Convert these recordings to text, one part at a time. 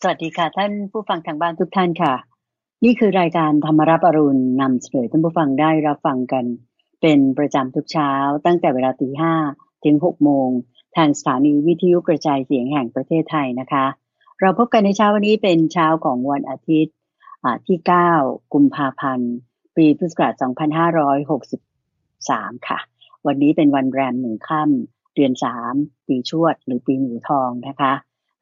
สวัสดีค่ะ ท่านผู้ฟังทางบ้านทุกท่านค่ะ นี่คือรายการธรรมรับอรุณนำเสนอท่านผู้ฟังได้รับฟังกัน เป็นประจำทุกเช้า ตั้งแต่เวลาตีห้าถึงหกโมง ทางสถานีวิทยุกระจายเสียงแห่งประเทศไทยนะคะ เราพบกันในเช้าวันนี้เป็นเช้าของวันอาทิตย์ที่ 9 กุมภาพันธ์ ปีพุทธศักราช 2563 ค่ะ วันนี้เป็นวันแรมหนึ่งค่ำเดือนสามปีชวด หรือปีหมูทองนะคะ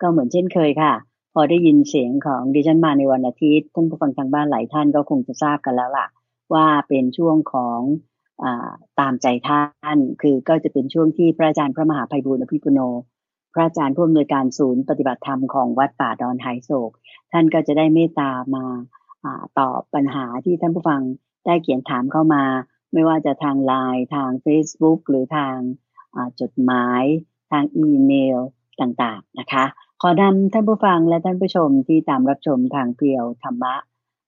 ก็เหมือนเช่นเคยค่ะ พอได้ยินเสียงของดิฉันมาในวันอาทิตย์ท่านผู้ฟังทางบ้านหลายท่านก็คงจะทราบกันแล้วล่ะ ว่าเป็นช่วงของอตามใจท่าน คือก็จะเป็นช่วงที่พระอาจารย์พระมหาภัยบูรณ์อภิปุโน พระอาจารย์ผู้อำนวยการศูนย์ปฏิบัติธรรมของวัดป่าดอนไฮโศก ท่านก็จะได้เมตตามาตอบปัญหาที่ท่านผู้ฟังได้เขียนถามเข้ามา ไม่ว่าจะทางไลน์ทาง Facebook หรือทางจดหมาย ทางอีเมลต่างๆนะคะ ขอนำท่านผู้ฟังและท่านผู้ชมที่ตามรับชมทางเพียวธรรมะ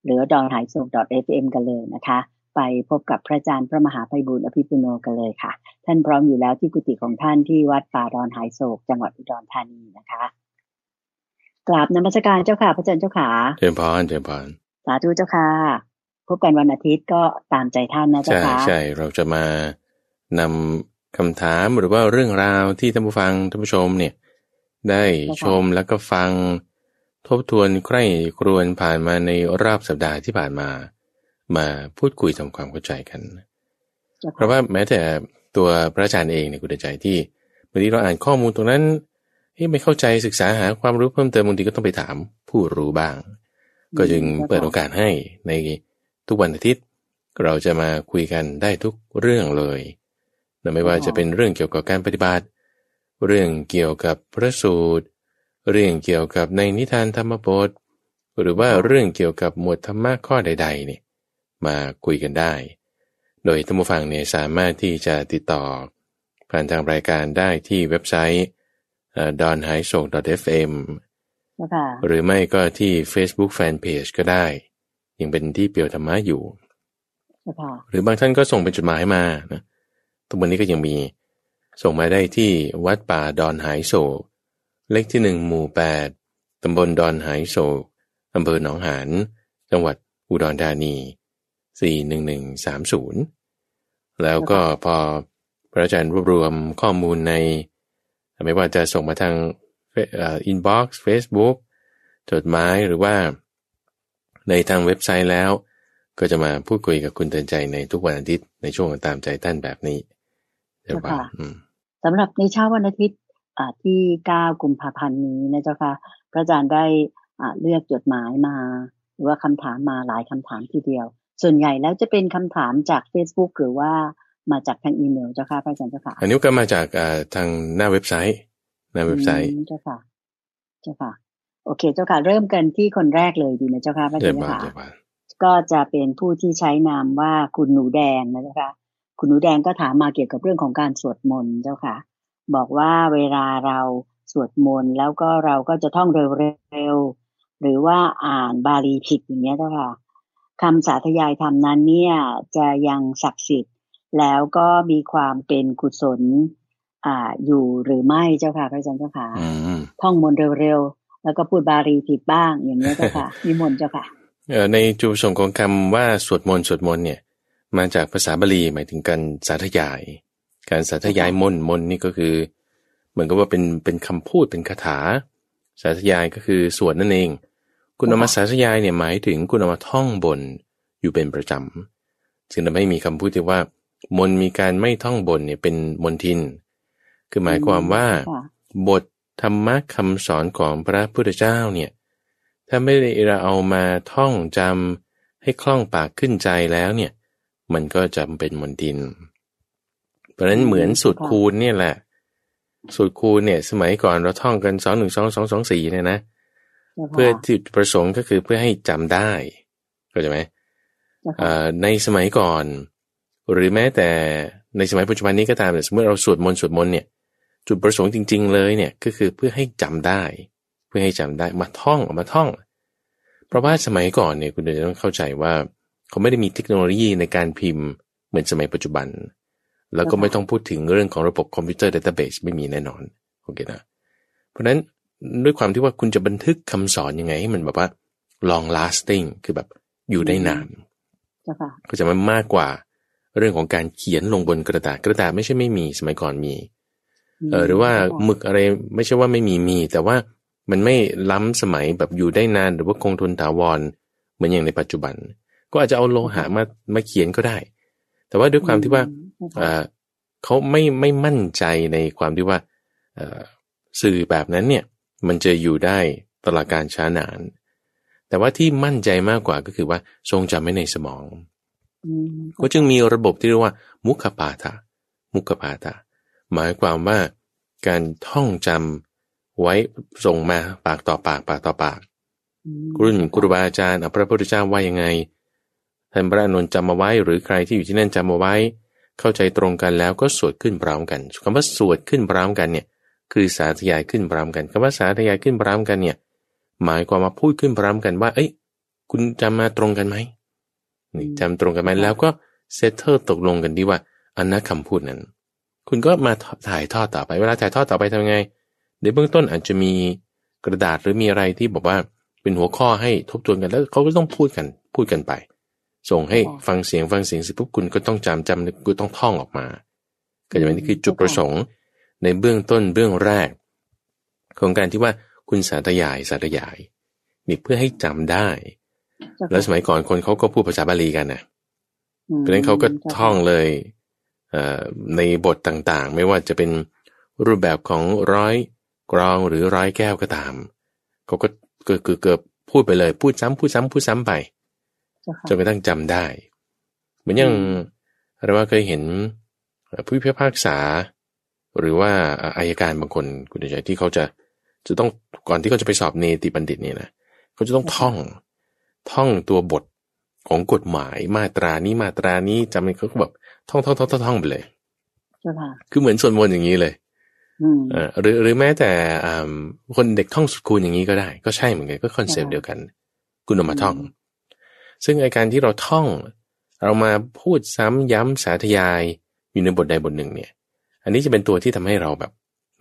หรือดอนหายโศก .fm กันเลยนะคะ ไปพบกับพระอาจารย์พระมหาไพบุญอภิปุโนกันเลยค่ะ ท่านพร้อมอยู่แล้วที่กุฏิของท่านที่วัดป่าดอนหายโศก จังหวัดอุดรธานีนะคะกราบนมัสการเจ้าค่ะ พระอาจารย์เจ้าขาเจริญพรเจริญพรสาธุเจ้าค่ะพบกันวันอาทิตย์ก็ตามใจท่านนะเจ้าค่ะใช่ใช่เราจะมานำคำถามหรือว่าเรื่องราวที่ท่านผู้ฟังท่านผู้ชมเนี่ย ได้ชมแล้วก็ฟัง ทบทวนใคร่ครวนผ่านมาในรอบสัปดาห์ที่ผ่านมา มาพูดคุยทำความเข้าใจกัน เพราะว่าแม้แต่ตัวพระอาจารย์เองเนี่ยคุณใจที่บางทีเราอ่านข้อมูลตรงนั้นไม่เข้าใจศึกษาหาความรู้เพิ่มเติมบางทีก็ต้องไปถามผู้รู้บ้าง ก็จึงเปิดโอกาสให้ในทุกวันอาทิตย์ เราจะมาคุยกันได้ทุกเรื่องเลย ไม่ว่าจะเป็นเรื่องเกี่ยวกับการปฏิบัติ เรื่องเกี่ยวกับพระสูตร เรื่องเกี่ยวกับในนิทานธรรมบท หรือว่าเรื่องเกี่ยวกับหมวดธรรมะข้อใดๆเนี่ยมาคุยกันได้ โดยท่านผู้ฟังเนี่ยสามารถที่จะติดต่อ ผ่านทางรายการได้ที่เว็บไซต์ d o n h a i s o k fm หรือไม่ก็ที่ Facebook Fanpage ก็ได้ ยังเป็นที่เปียวธรรมะอยู่ หรือบางท่านก็ส่งเป็นจดหมายมานะทุกวันนี้ก็ยังมี ส่งมาได้ที่วัดป่าดอนหายโศก เลขที่หนึ่งหมู่แปดตำบลดอนหายโศกอำเภอหนองหานจังหวัดอุดรธานีสี่หนึ่งหนึ่งสามศูนย์แล้วก็พอพระอาจารย์รวบรวมข้อมูลใน ไม่ว่าจะส่งมาทาง inbox เฟซบุ๊กจดหมายหรือว่า ในทางเว็บไซต์แล้ว ก็จะมาพูดคุยกับคุณเตือนใจในทุกวันอาทิตย์ในช่วงตามใจท่านแบบนี้เจ้าค่ะ สำหรับในเช้าวันอาทิตย์ที่เก้ากุมภาพันธ์นี้นะเจ้าค่ะ พระอาจารย์ได้เลือกจดหมายมา หรือว่าคำถามมาหลายคำถามทีเดียว ส่วนใหญ่แล้วจะเป็นคำถามจาก Facebook หรือว่ามาจากทางอีเมลเจ้าค่ะพระอาจารย์เจ้าค่ะ อันนี้ก็มาจากทางหน้าเว็บไซต์หน้าเว็บไซต์เจ้าค่ะ เจ้าค่ะ โอเคเจ้าค่ะ เริ่มกันที่คนแรกเลยดีไหมเจ้าค่ะพระอาจารย์ค่ะก็จะเป็นผู้ที่ใช้นามว่าคุณหนูแดงนะเจ้าค่ะ คุณหนูแดงก็ถามมาเกี่ยวกับเรื่องของการสวดมนต์เจ้าค่ะ บอกว่าเวลาเราสวดมนต์แล้วก็เราก็จะท่องเร็วๆหรือว่าอ่านบาลีผิดอย่างเงี้ยเจ้าค่ะคำสาธยายธรรมนั้นเนี่ยจะยังศักดิ์สิทธิ์ แล้วก็มีความเป็นกุศล อ่าอยู่หรือไม่เจ้าค่ะพระอาจารย์เจ้าค่ะท่องมนต์เร็วๆแล้วก็พูดบาลีผิดบ้างอย่างเงี้ยเจ้าค่ะมีมนต์เจ้าค่ะในจุดประสงค์ของคำว่าสวดมนต์สวดมนต์เนี่ย มาจากภาษาบาลีหมายถึงการสาธยาย การสาธยายมนมนนี่ก็คือ เหมือนกับว่าเป็นเป็นคำพูดเป็นคาถา สาธยายก็คือสวดนั่นเอง คุณเอามาสาธยายเนี่ยหมายถึงคุณเอามาท่องบนอยู่เป็นประจำจึงทำให้มีคำพูดที่ว่า มนมีการไม่ท่องบนเนี่ยเป็นมนทิน คือหมายความว่า บทธรรมะคำสอนของพระพุทธเจ้าเนี่ยถ้าไม่ได้เราเอามาท่องจำให้คล่องปากขึ้นใจแล้วเนี่ย มันก็จำเป็นมนทิน เพราะฉะนั้นเหมือนสูตรคูณเนี่ยแหละ สูตรคูณเนี่ย สมัยก่อนเราท่องกันสองหนึ่งสองสองสองสี่เนี่ยนะเพื่อที่ประสงค์ก็คือเพื่อให้จำได้เข้าใจไหมในสมัยก่อน หรือแม้แต่ในสมัยปัจจุบันนี้ก็ตามสมมติเราสวดมนต์สวดมนต์เนี่ยจุดประสงค์จริง ๆ เลยเนี่ยก็คือเพื่อให้จำได้ เพื่อให้จำได้มาท่องมาท่อง เพราะว่าสมัยก่อนเนี่ยคุณจะต้องเข้าใจว่า เขาไม่ได้มีเทคโนโลยีในการพิมพ์เหมือนสมัยปัจจุบัน แล้วก็ไม่ต้องพูดถึงเรื่องของระบบคอมพิวเตอร์ database ไม่มีแน่นอนโอเคนะ เพราะฉะนั้นด้วยความที่ว่าคุณจะบันทึกคำสอนยังไงให้มันแบบว่า long lasting คือแบบอยู่ได้นานเจ้าค่ะก็จะมันมากกว่าเรื่องของการเขียนลงบนกระดาษกระดาษไม่ใช่ไม่มีสมัยก่อนมีเออหรือว่าหมึกอะไรไม่ใช่ว่าไม่มีมี แต่ว่ามันไม่ล้ำสมัยแบบอยู่ได้นานหรือว่าคงทนถาวรเหมือนอย่างในปัจจุบัน ก็อาจจะเอาโลหะมามาเขียนก็ได้ แต่ว่าด้วยความที่ว่าอืมเอ่อเขาไม่ไม่มั่นใจในความที่ว่าเอ่อสื่อแบบนั้นเนี่ยมันจะอยู่ได้ตลอดการช้านาน แต่ว่าที่มั่นใจมากกว่าก็คือว่าทรงจำไว้ในสมองอืมก็จึงมีระบบที่เรียกว่า มุขปาฐะมุขปาฐะหมายความว่าการท่องจำไว้ส่งมาปากต่อปากปากต่อปากอืมรุ่นครูบาอาจารย์อะพระพุทธเจ้าว่ายังไง ท่านพระอานนจำมาไว้ หรือใครที่อยู่ที่นั่นจำมาไว้ เข้าใจตรงกันแล้วก็สวดขึ้นพร้อมกันคำว่าสวดขึ้นพร้อมกันเนี่ยคือสาธยายขึ้นพร้อมกันคำว่าสาธยายขึ้นพร้อมกันเนี่ยหมายความว่าพูดขึ้นพร้อมกันว่า เอ้ย คุณจำมาตรงกันไหมนี่จำตรงกันไหมแล้วก็เซตเตอร์ตกลงกันดีว่าอันนั้นคำพูดนั้น คุณก็มาถ่ายทอดต่อไป เวลาถ่ายทอดต่อไปทำไงเดี๋ยวเบื้องต้นอาจจะมีกระดาษหรือมีอะไรที่บอกว่าเป็นหัวข้อให้ทบทวนกันแล้วเขาก็ต้องพูดกันพูดกันไป ส่งให้ฟังเสียงฟังเสียงเสร็จปุ๊บคุณก็ต้องจำจำคุณต้องท่องออกมา ก็จะเป็นนี่คือจุดประสงค์ในเบื้องต้นเบื้องแรก ของการที่ว่าคุณสาธยายสาธยายนี่เพื่อให้จำได้เจ้าค่ะแล้วสมัยก่อนคนเขาก็พูดภาษาบาลีกันนะอืมเพราะฉะนั้นเขาก็จ้ค่ะท่องเลยเอ่อในบทต่างๆ ไม่ว่าจะเป็นรูปแบบของร้อยกรองหรือร้อยแก้วก็ตามเขาก็เกือบเกือบพูดไปเลย พูดซ้ำพูดซ้ำพูดซ้ำไปเจ้าค่ะจนกระทั่งจำได้ เหมือนอย่างอืมเราว่าเคยเห็นผู้พิพากษา หรือว่าอายการบางคนคุณใจที่เขาจะจะต้องก่อนที่เขาจะไปสอบเนติบัณฑิตเนี่ยนะเขาจะต้องท่องท่องตัวบทของกฎหมายมาตรานี้มาตรานี้จำเป็นเขาก็แบบท่องท่องท่องท่องท่องไปเลยเจ้าค่ะคือเหมือนสวดมนต์อย่างนี้เลยอืมเออหรือหรือแม้แต่อ่าคนเด็กท่องสูตรคูณอย่างนี้ก็ได้ ก็ใช่เหมือนกันก็คอนเซปต์ค่ะเดียวกัน คุณเอามาท่อง ซึ่งไอการที่เราท่องเรามาพูดซ้ำย้ำสาธยายอยู่ในบทใดบทหนึ่งเนี่ย อันนี้จะเป็นตัวที่ทำให้เราแบบ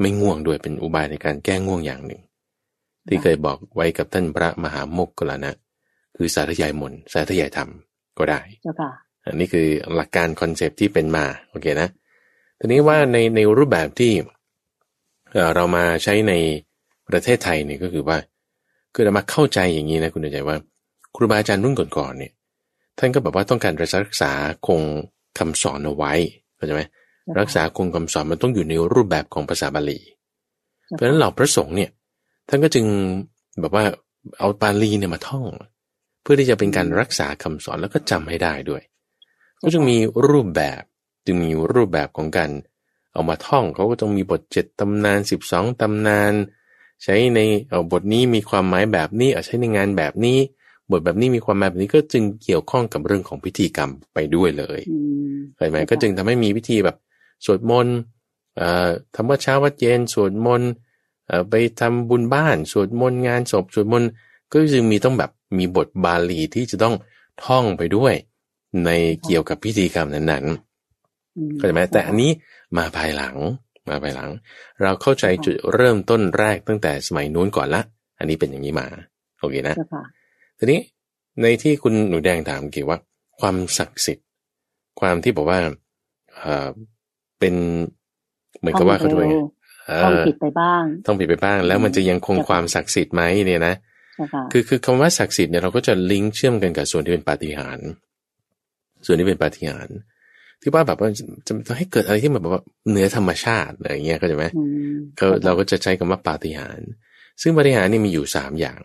ไม่ง่วงด้วยเป็นอุบายในการแก้ง่วงอย่างหนึ่ง ที่เคยบอกไว้กับท่านพระมหาโมกขลานะ คือสาธยายมนต์สาธยายธรรมก็ได้เจ้าค่ะอันนี้คือหลักการคอนเซปต์ที่เป็นมาโอเคนะทีนี้ว่าในในรูปแบบที่เอ่อเรามาใช้ในประเทศไทยเนี่ยก็คือว่า คือเรามาเข้าใจอย่างนี้นะคุณใจว่า ครูบาอาจารย์รุ่นก่อนๆเนี่ย ท่านก็แบบว่าต้องการรักษาคงคำสอนเอาไว้เข้าใจไหมรักษาคงคำสอนมันต้องอยู่ในรูปแบบของภาษาบาลี เพราะฉะนั้นเหล่าพระสงฆ์เนี่ย ท่านก็จึงแบบว่าเอาบาลีเนี่ยมาท่อง เพื่อที่จะเป็นการรักษาคำสอนแล้วก็จำให้ได้ด้วย ก็จึงมีรูปแบบจึงมีรูปแบบของการเอามาท่องเขาก็ต้องมีบทเจ็ดตำนานสิบสองตำนาน ใช้ในเอาบทนี้มีความหมายแบบนี้เอาใช้ในงานแบบนี้ บทแบบนี้มีความหมายแบบนี้ก็จึงเกี่ยวข้องกับเรื่องของพิธีกรรมไปด้วยเลยอืมเข้าใจไหมก็จึงทำให้มีพิธีแบบสวดมนต์เอ่อทำวัดเช้าวัดเย็นสวดมนต์เอ่อไปทำบุญบ้านสวดมนต์งานศพสวดมนต์ก็จึงมีต้องแบบมีบทบาลีที่จะต้องท่องไปด้วย ในเกี่ยวกับพิธีกรรมนั้นๆอืมเข้าใจไหมแต่อันนี้มาภายหลังมาภายหลัง เราเข้าใจจุดเริ่มต้นแรกตั้งแต่สมัยนู้นก่อนละ อันนี้เป็นอย่างนี้มาโอเคนะเจ้าค่ะ ทีนี้ในที่คุณหนูแดงถามเกี่ยวว่า ความศักดิ์สิทธิ์ ความที่บอกว่าเอ่อเป็นเหมือนกับว่าเขาจะว่าไงเอต้องอผิดไปบ้าง ต้องผิดไปบ้าง แล้วมันจะยังคงความศักดิ์สิทธิ์ไหมเนี่ยนะเจ้าค่ะคือคือคำว่าศักดิ์สิทธิ์เนี่ยเราก็จะลิงก์เชื่อมกันกับส่วนที่เป็นปาฏิหาริย์ส่วนที่เป็นปาฏิหาริย์ที่ว่าแบบว่าจะจะให้เกิดอะไรที่มันแบบว่าเหนือธรรมชาติอะไรอย่างเงี้ยเข้าใจไหมอืมเขาเราก็จะใช้คำว่าปาฏิหาริย์ซึ่งปาฏิหาริย์นี่มีอยู่สามอย่าง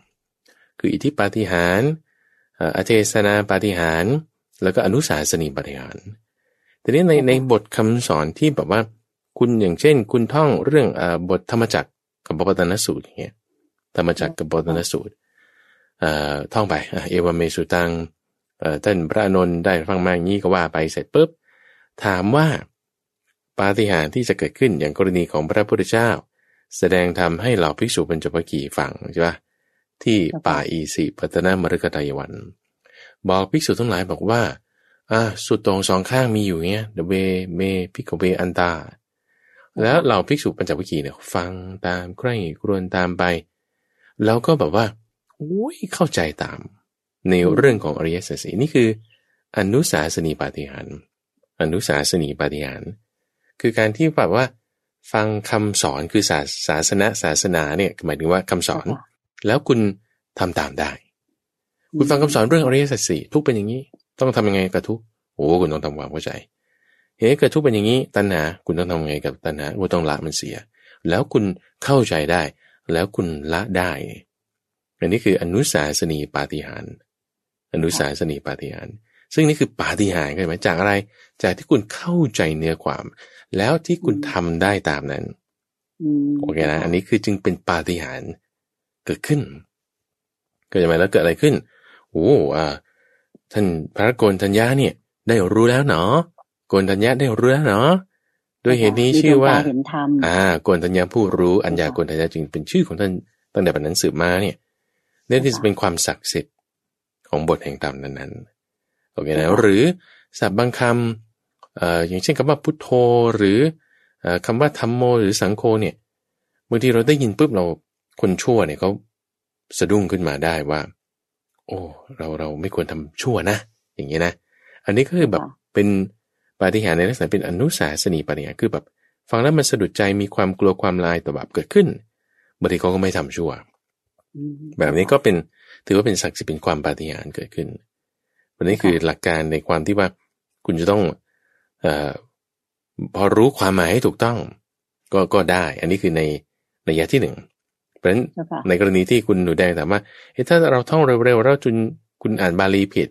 คืออิทธิปาฏิหาริย์เอ่ออเทศนาปาฏิหาริย์แล้วก็อนุสาสนีปาฏิหาริย์ทีนี้ในในบทคำสอนที่แบบว่า คุณอย่างเช่น คุณท่องเรื่องเอ่อบทธรรมจักรกับปปตนสูตรอย่างเงี้ยธรรมจักรกับปปตนสูตรเอ่อท่องไปอะเอวเมสุตังเอ่อท่านพระอานนท์ได้ฟังมาอย่างนี้ก็ว่าไปเสร็จปุ๊บถามว่าปาฏิหาริย์ที่จะเกิดขึ้นอย่างกรณีของพระพุทธเจ้า แสดงธรรมให้เหล่าภิกษุปัญจวัคคีย์ฟังใช่ปะ ที่ป่าอีสิปัตนามฤกตายวัน บอกภิกษุทั้งหลายบอกว่าอ่าสุดโต่งสองข้างมีอยู่เงี้ยเทวเม ภิกขเวอันตา แล้วเราภิกษุปัญจวัคคีย์เนี่ยฟังตามใคร่ครวญตามไป แล้วก็แบบว่าอุ้ยเข้าใจตาม ในเรื่องของอริยสัจสีนี่คืออนุสาสนีปาฏิหารย์อนุสาสนีปาฏิหารย์คือการที่แบบว่า ฟังคำสอนคือศาศาสนาศาสนาเนี่ยหมายถึงว่าคำสอน แล้วคุณทำตามได้ คุณฟังคำสอนเรื่องอริยสัจสี่ทุกเป็นอย่างนี้ ต้องทำยังไงกับทุกโอ้คุณต้องทำความเข้าใจเฮ้เกิดทุกเป็นอย่างนี้ตัณหาคุณต้องทำไงกับตัณหาคุณต้องละมันเสีย แล้วคุณเข้าใจได้ แล้วคุณละได้อันนี้คืออนุสาสนีปาฏิหารอนุสาสนีปาฏิหารซึ่งนี่คือปาฏิหาริย์ใช่ไหมจากอะไร จากที่คุณเข้าใจเนื้อความ แล้วที่คุณทำได้ตามนั้นโอเคนะ อันนี้คือจึงเป็นปาฏิหาริย์ เกิดขึ้น เกิดมาแล้วเกิดอะไรขึ้นโอ้อ่าท่านพระโกนทัญญาเนี่ย ได้รู้แล้วเนาะโกนทัญญาได้รู้แล้วเนาะด้วยเหตุนี้ชื่อว่า อ่าโกนทัญญาผู้รู้อัญญาโกนทัญญาจึงเป็นชื่อของท่านตั้งแต่ปัจนั้นสืบมาเนี่ยนี่ที่จะเป็นความศักดิ์สิทธิ์ของบทแห่งธรรมนั้นๆโอเคนะหรือสับบางคำเอ่ออย่างเช่นคำว่าพุทโธหรือคำว่าธรรมโมหรือสังโฆเนี่ยบางทีเราได้ยินปุ๊บเรา คนชั่วเนี่ยเขาสะดุ้งขึ้นมาได้ว่า โอ้เราเราไม่ควรทำชั่วนะ อย่างนี้นะ อันนี้ก็คือแบบเป็นปาฏิหาริย์ในลักษณะเป็นอนุสาสนีปาฏิหาริย์คือแบบ ฟังแล้วมันสะดุดใจมีความกลัวความลายต่อบาปเกิดขึ้นบางทีเขาก็ไม่ทำชั่ว แบบนี้ก็เป็นถือว่าเป็นศักดิ์สิทธิ์เป็นความปาฏิหาริย์เกิดขึ้นวันนี้คือหลักการในความที่ว่าคุณจะต้องอพอรู้ความหมายให้ถูกต้อง ก็ก็ได้ อันนี้คือในระยะที่หนึ่งเพ ราะฉะนั้นในกรณีที่คุณหนูแดงถามว่าเฮ้ถ้าเราท่องเร็วๆแล้วจุนคุณอ่านบาลีผิด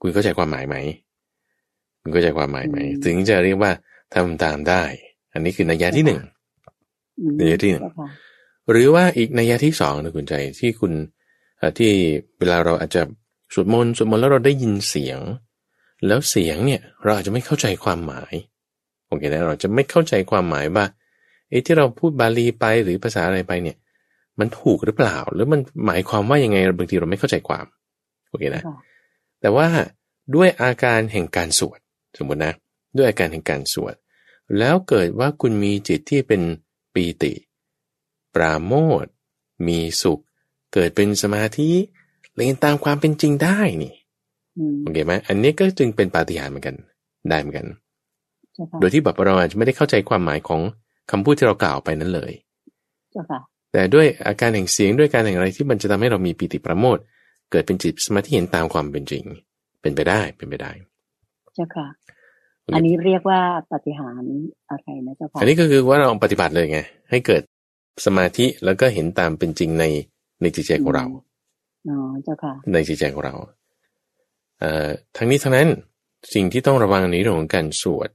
คุณเข้าใจความหมายไหม คุณเข้าใจความหมายไหม ถึงจะเรียกว่าทำตามได้ อันนี้คือนัยยะที่หนึ่งนัยยะที่หนึ่งหรือว่าอีกนัยยะที่สองนะคุณใจที่คุณที่เวลาเราอาจจะสวดมนต์สวดมนต์แล้วเราได้ยินเสียง แล้วเสียงเนี่ย เราอาจจะไม่เข้าใจความหมายโอเคนะเราจะไม่เข้าใจความหมายว่าเอ้ที่เราพูดบาลีไปหรือภาษาอะไรไปเนี่ย มันถูกหรือเปล่า หรือมันหมายความว่ายังไงบางทีเราไม่เข้าใจความโอเคนะแต่ว่าด้วยอาการแห่งการสวดสมมตินะ ด้วยอาการแห่งการสวด แล้วเกิดว่าคุณมีจิตที่เป็นปีติ ปราโมทมีสุข เกิดเป็นสมาธิเรียนตามความเป็นจริงได้นี่โอเคไหมอันนี้ก็จึงเป็นปาฏิหาริย์เหมือนกันได้เหมือนกัน โดยที่แบบเราอาจจะไม่ได้เข้าใจความหมายของคำพูดที่เรากล่าวไปนั้นเลย แต่ด้วยอาการแห่งเสียงด้วยการแห่งอะไรที่มันจะทำให้เรามีปีติประโมทเกิดเป็นจิตสมาธิเห็นตามความเป็นจริง เป็นไปได้เป็นไปได้เจ้าค่ะ อันนี้เรียกว่าปฏิหารอะไรนะเจ้าค่ะอันนี้ก็คือว่าเราปฏิบัติเลยไง ให้เกิดสมาธิแล้วก็เห็นตามเป็นจริงในในจิตใจของเราอ๋อเจ้าค่ะ ในจิตใจของเราเอ่อทั้งนี้ทั้งนั้นสิ่งที่ต้องระวังในเรื่องของการสวด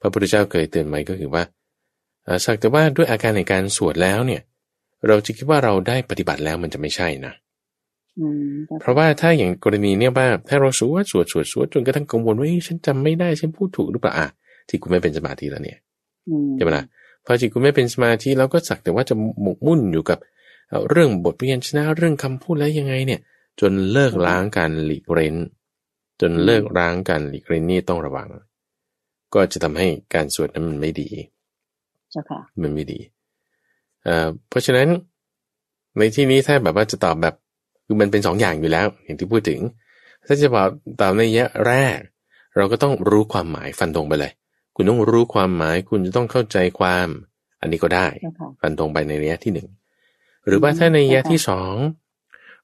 พระพุทธเจ้าเคยเตือนไว้ก็คือว่าสักแต่ว่าด้วยอาการในการสวดแล้วเนี่ย เราจะคิดว่าเราได้ปฏิบัติแล้วมันจะไม่ใช่นะเพราะว่าถ้าอย่างกรณีเนี่ยว่าถ้าเราสวดสวดสวดสวดจนกระทั่งกังวลว่าฉันจำไม่ได้ฉันพูดถูกหรือเปล่าอะที่คุณไม่เป็นสมาธิแล้วเนี่ยใช่ไหมล่ะพอจิตคุณไม่เป็นสมาธิแล้วก็สักแต่ว่าจะหมกมุ่นอยู่กับเรื่องบทเรียนชนะเรื่องคำพูดแล้วยังไงเนี่ย จนเลิกล้างการหลีกเร้น จนเลิกล้างการหลีกเร้นนี่ต้องระวัง ก็จะทำให้การสวดนั้นมันไม่ดีเจ้าค่ะมันไม่ดี เอ่อเพราะฉะนั้นในที่นี้ถ้าแบบว่าจะตอบแบบคือมันเป็นสองอย่างอยู่แล้ว อย่างที่พูดถึง ถ้าจะบอกตามในยะแรก เราก็ต้องรู้ความหมายฟันตรงไปเลย คุณต้องรู้ความหมายคุณจะต้องเข้าใจความ อันนี้ก็ได้ฟันตรงไปในระยะที่หนึ่งหรือว่าถ้าในระยะที่สอง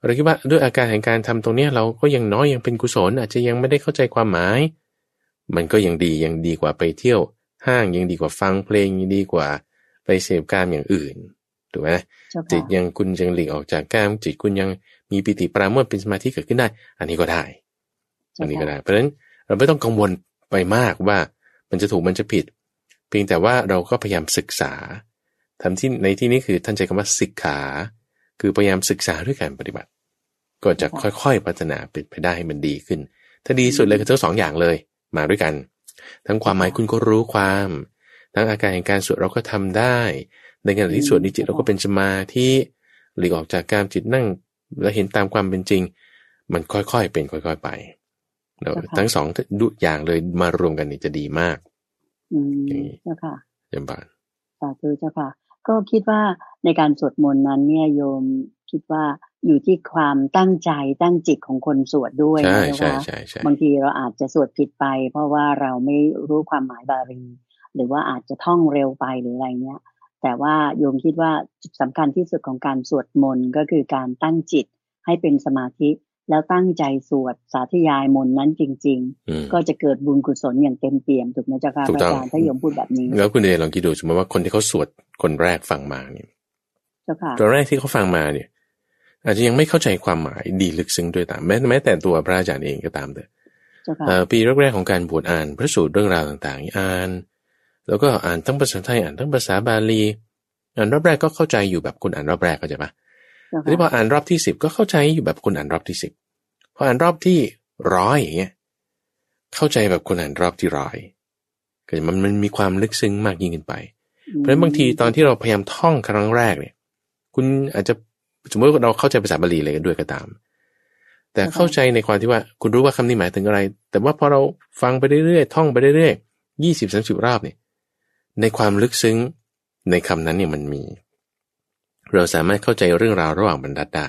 เราคิดว่าด้วยอาการแห่งการทำตรงนี้เราก็ยังน้อยยังเป็นกุศล อาจจะยังไม่ได้เข้าใจความหมาย มันก็ยังดียังดีกว่าไปเที่ยวห้างยังดีกว่าฟังเพลงยังดีกว่าไปเสพการอย่างอื่น ถูกไหมจิตยังคุณยังหลีกออกจากการจิตคุณยังมีปิติปราโมทเป็นสมาธิเกิดขึ้นได้ อันนี้ก็ได้ อันนี้ก็ได้ เพราะฉะนั้นเราไม่ต้องกังวลไปมากว่ามันจะถูกมันจะผิด เพียงแต่ว่าเราก็พยายามศึกษาทำที่ในที่นี้คือท่านใช้คำว่าศึกษาคือพยายามศึกษาด้วยการปฏิบัติ ก็จะค่อยๆพัฒนาเป็นไปได้ให้มันดีขึ้น ถ้าดีสุดเลยคือทั้งสองอย่างเลยมาด้วยกัน ทั้งความหมายคุณก็รู้ความ ทั้งอาการแห่งการสวดเราก็ทำได้ ในขณะที่สวดในจิตเราก็เป็นสมาธิหลีกออกจากการจิตนั่ง แล้วเห็นตามความเป็นจริง มันค่อยๆเป็นค่อย ๆไปเราทั้งสองดุอย่างเลยมารวมกันนี่จะดีมาก อืมเจ้าค่ะจำบานาธุเจ้าค่ะ ก็คิดว่าในการสวดมนต์นั้น เนี่ยโยมคิดว่าอยู่ที่ความตั้งใจตั้งจิตของคนสวดด้วยใช่นะใช่คะใช่ใช่บางทีเราอาจจะสวดผิดไป เพราะว่าเราไม่รู้ความหมายบาลี หรือว่าอาจจะท่องเร็วไปหรืออะไรเนี้ย แต่ว่าโยมคิดว่าจุดสำคัญที่สุดของการสวดมนต์ก็คือการตั้งจิตให้เป็นสมาธิแล้วตั้งใจสวดสาธยายมนต์นั้นจริงอืมๆก็จะเกิดบุญกุศลอย่างเต็มเปี่ยมถูกไหมเจ้าค่ะถูพกระต้องอาจารย์ถ้าโยมพูดแบบนี้ แล้วคุณเดชลองคิดดูสมมติว่าคนที่เขาสวดคนแรกฟังมาเนี่ยเจ้าค่ะตอนแรกที่เขาฟังมาเนี่ย อาจจะยังไม่เข้าใจความหมายดีลึกซึ้งด้วยตามแม้แม้แต่ตัวพระอาจารย์เองก็ตามเถอะเจ้าค่ะเอ่อปีแรกๆของการบวชอ่านพระสูตรเรื่องราวต่างๆ อ่าน แล้วก็อ่านทั้งภาษาไทยอ่านทั้งภาษาบาลี อ่านรอบแรกก็เข้าใจอยู่แบบคนอ่านรอบแรกเข้าใจปะเจ้าทีนี้พอค่ะอ่านรอบที่สิบก็เข้าใจอยู่แบบคนอ่านรอบที่สิบพออ่านรอบที่ร้อยอย่างเงี้ยเข้าใจแบบคนอ่านรอบที่ร้อยก็มันมันมีความลึกซึ้งมากยิ่งขึ้นไป เพราะฉะนั้นบางทีตอนที่เราพยายามท่องครั้งแรกเนี่ย คุณอาจจะสมมติว่าเราเข้าใจภาษาบาลีอะไรกันด้วยก็ตาม แต่เข้าใจในความที่ว่า คุณรู้ว่าคำนี้หมายถึงอะไร แต่ว่าพอเราฟังไปเรื่อยๆท่องไปเรื่อยๆยี่สิบสามสิบรอบเนี่ย ในความลึกซึ้งในคำนั้นเนี่ยมันมี เราสามารถเข้าใจเรื่องราวระหว่างบรรทัดได้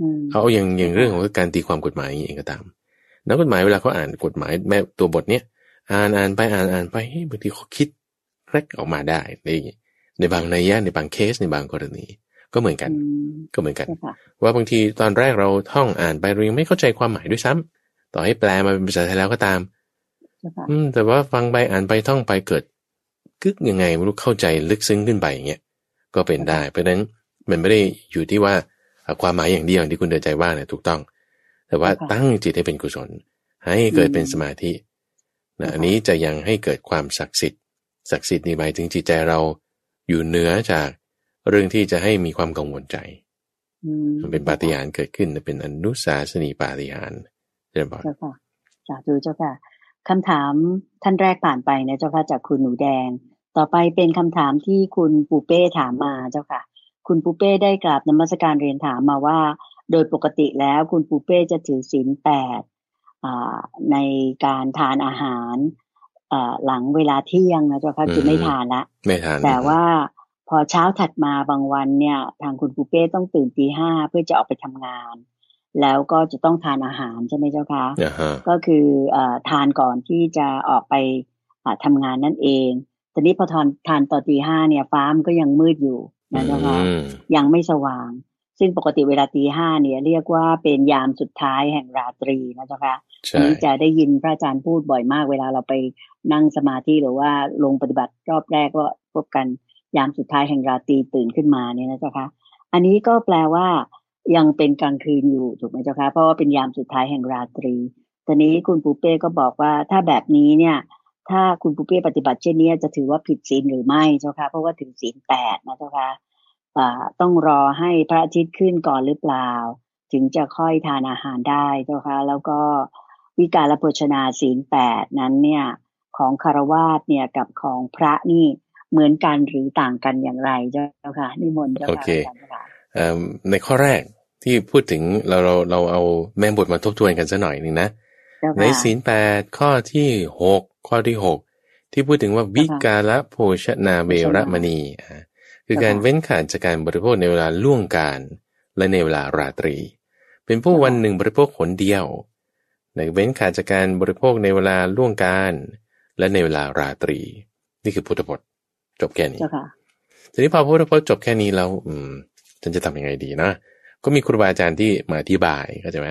อืมเอาอย่างอย่างเรื่องของการตีความกฎหมายอย่างนี้เองก็ตามนักกฎหมายเวลาเขาอ่านกฎหมายแม่ตัวบทเนี้ยอ่านอ่านไปอ่านอ่านไปเฮ้ยบางทีเขาคิดแรกออกมาได้ในในบางนัยยะในบางเคสในบางกรณี ก็เหมือนกันอืมก็เหมือนกันเจ้าค่ะว่าบางทีตอนแรกเราท่องอ่านไปเรายังไม่เข้าใจความหมายด้วยซ้ำต่อให้แปลมาเป็นภาษาไทยแล้วก็ตามเจ้าค่ะอืมแต่ว่าฟังไปอ่านไปท่องไปเกิด กึกยังไงไม่รู้เข้าใจลึกซึ้งขึ้นไปอย่างเงี้ยก็เป็นได้ เพราะฉะนั้นมันไม่ได้อยู่ที่ว่าอะความหมายอย่างเดียวอย่างที่คุณเดินใจว่าเนี่ยถูกต้อง แต่ว่าตั้งจิตให้เป็นกุศล ให้เกิดเป็นสมาธินะอันนี้จะยังให้เกิดความศักดิ์สิทธิ์ศักดิ์สิทธิ์นี่หมายถึงจิตใจเราอยู่เหนือจากเรื่องที่จะให้มีความกังวลใจอืมมันเป็นปาฏิหาริย์เกิดขึ้นเป็นอนุสาสนีปาฏิหาริย์เรียบร้อยเจ้าค่ะสาธุเจ้าค่ะคำถามท่านแรกผ่านไปนะเจ้าค่ะจากคุณหนูแดง ต่อไปเป็นคำถามที่คุณปูเป้ถามมาเจ้าค่ะ คุณปูเป้ได้กราบนมัสการเรียนถามมาว่า โดยปกติแล้วคุณปูเป้จะถือศีลแปดอ่าในการทานอาหารอ่าหลังเวลาเที่ยงนะเจ้าค่ะคือไม่ทานละไม่ทานแต่ว่าพอเช้าถัดมาบางวันเนี่ย ทางคุณปูเป้ต้องตื่นตีห้าเพื่อจะออกไปทำงาน แล้วก็จะต้องทานอาหารใช่ไหมเจ้าคะอ่าฮะก็คือเอ่อทานก่อนที่จะออกไปอ่าทำงานนั่นเอง ตอนนี้พอทานทานตอนตีห้าเนี่ยฟ้ามนก็ยังมืดอยู่นะเจ้าคะอืมยังไม่สว่าง ซึ่งปกติเวลาตีห้าเนี่ย เรียกว่าเป็นยามสุดท้ายแห่งราตรีนะเจ้าคะอันใช่นี้จะได้ยินพระอาจารย์พูดบ่อยมาก เวลาเราไปนั่งสมาธิหรือว่าลงปฏิบัติรอบแรกก็พบกันยามสุดท้ายแห่งราตรีตื่นขึ้นมาเนี่ยนะเจ้าคะอันนี้ก็แปลว่ายังเป็นกลางคืนอยู่ถูกไหมเจ้าคะเพราะว่าเป็นยามสุดท้ายแห่งราตรีตอนนี้คุณปูเป้ก็บอกว่าถ้าแบบนี้เนี่ย ถ้าคุณปูเป้ปฏิบัติเช่นนี้จะถือว่าผิดศีลหรือไม่เจ้าคะเพราะว่าถึงศีลแปดนะเจ้าคะอ่าต้องรอให้พระอาทิตย์ขึ้นก่อนหรือเปล่า ถึงจะค่อยทานอาหารได้เจ้าคะแล้วก็วิการโภชนาศีลแปดนั้นเนี่ยของคารวาสเนี่ยกับของพระนี่เหมือนกันหรือต่างกันอย่างไรเจ้าค่ะนิมนต์เจ้าโอค่ะเคอาจารย์ค่ะเอ่อในข้อแรกที่พูดถึงเราเราเราเอาแม่บทมาทบทวนกันสักหน่อยหนึ่งนะเจ้าในค่ะศีลแปดข้อที่หก ข้อที่หกที่พูดถึงว่าวิกาละโภชนาเวรมณีอ่าคือการเว้นขาดจากการบริโภคในเวลาล่วงการและในเวลาราตรี เป็นผู้วันหนึ่งบริโภคหนเดียวในเว้นขาดจากการบริโภคในเวลาล่วงการและในเวลาราตรี นี่คือพุทธพจน์จบแค่นี้เจ้าค่ะทีนี้พอพุทธพจน์จบแค่นี้แล้วอืมฉันจะทำยังไงดีนะก็มีครูบาอาจารย์ที่มาอธิบายเข้าใจไหม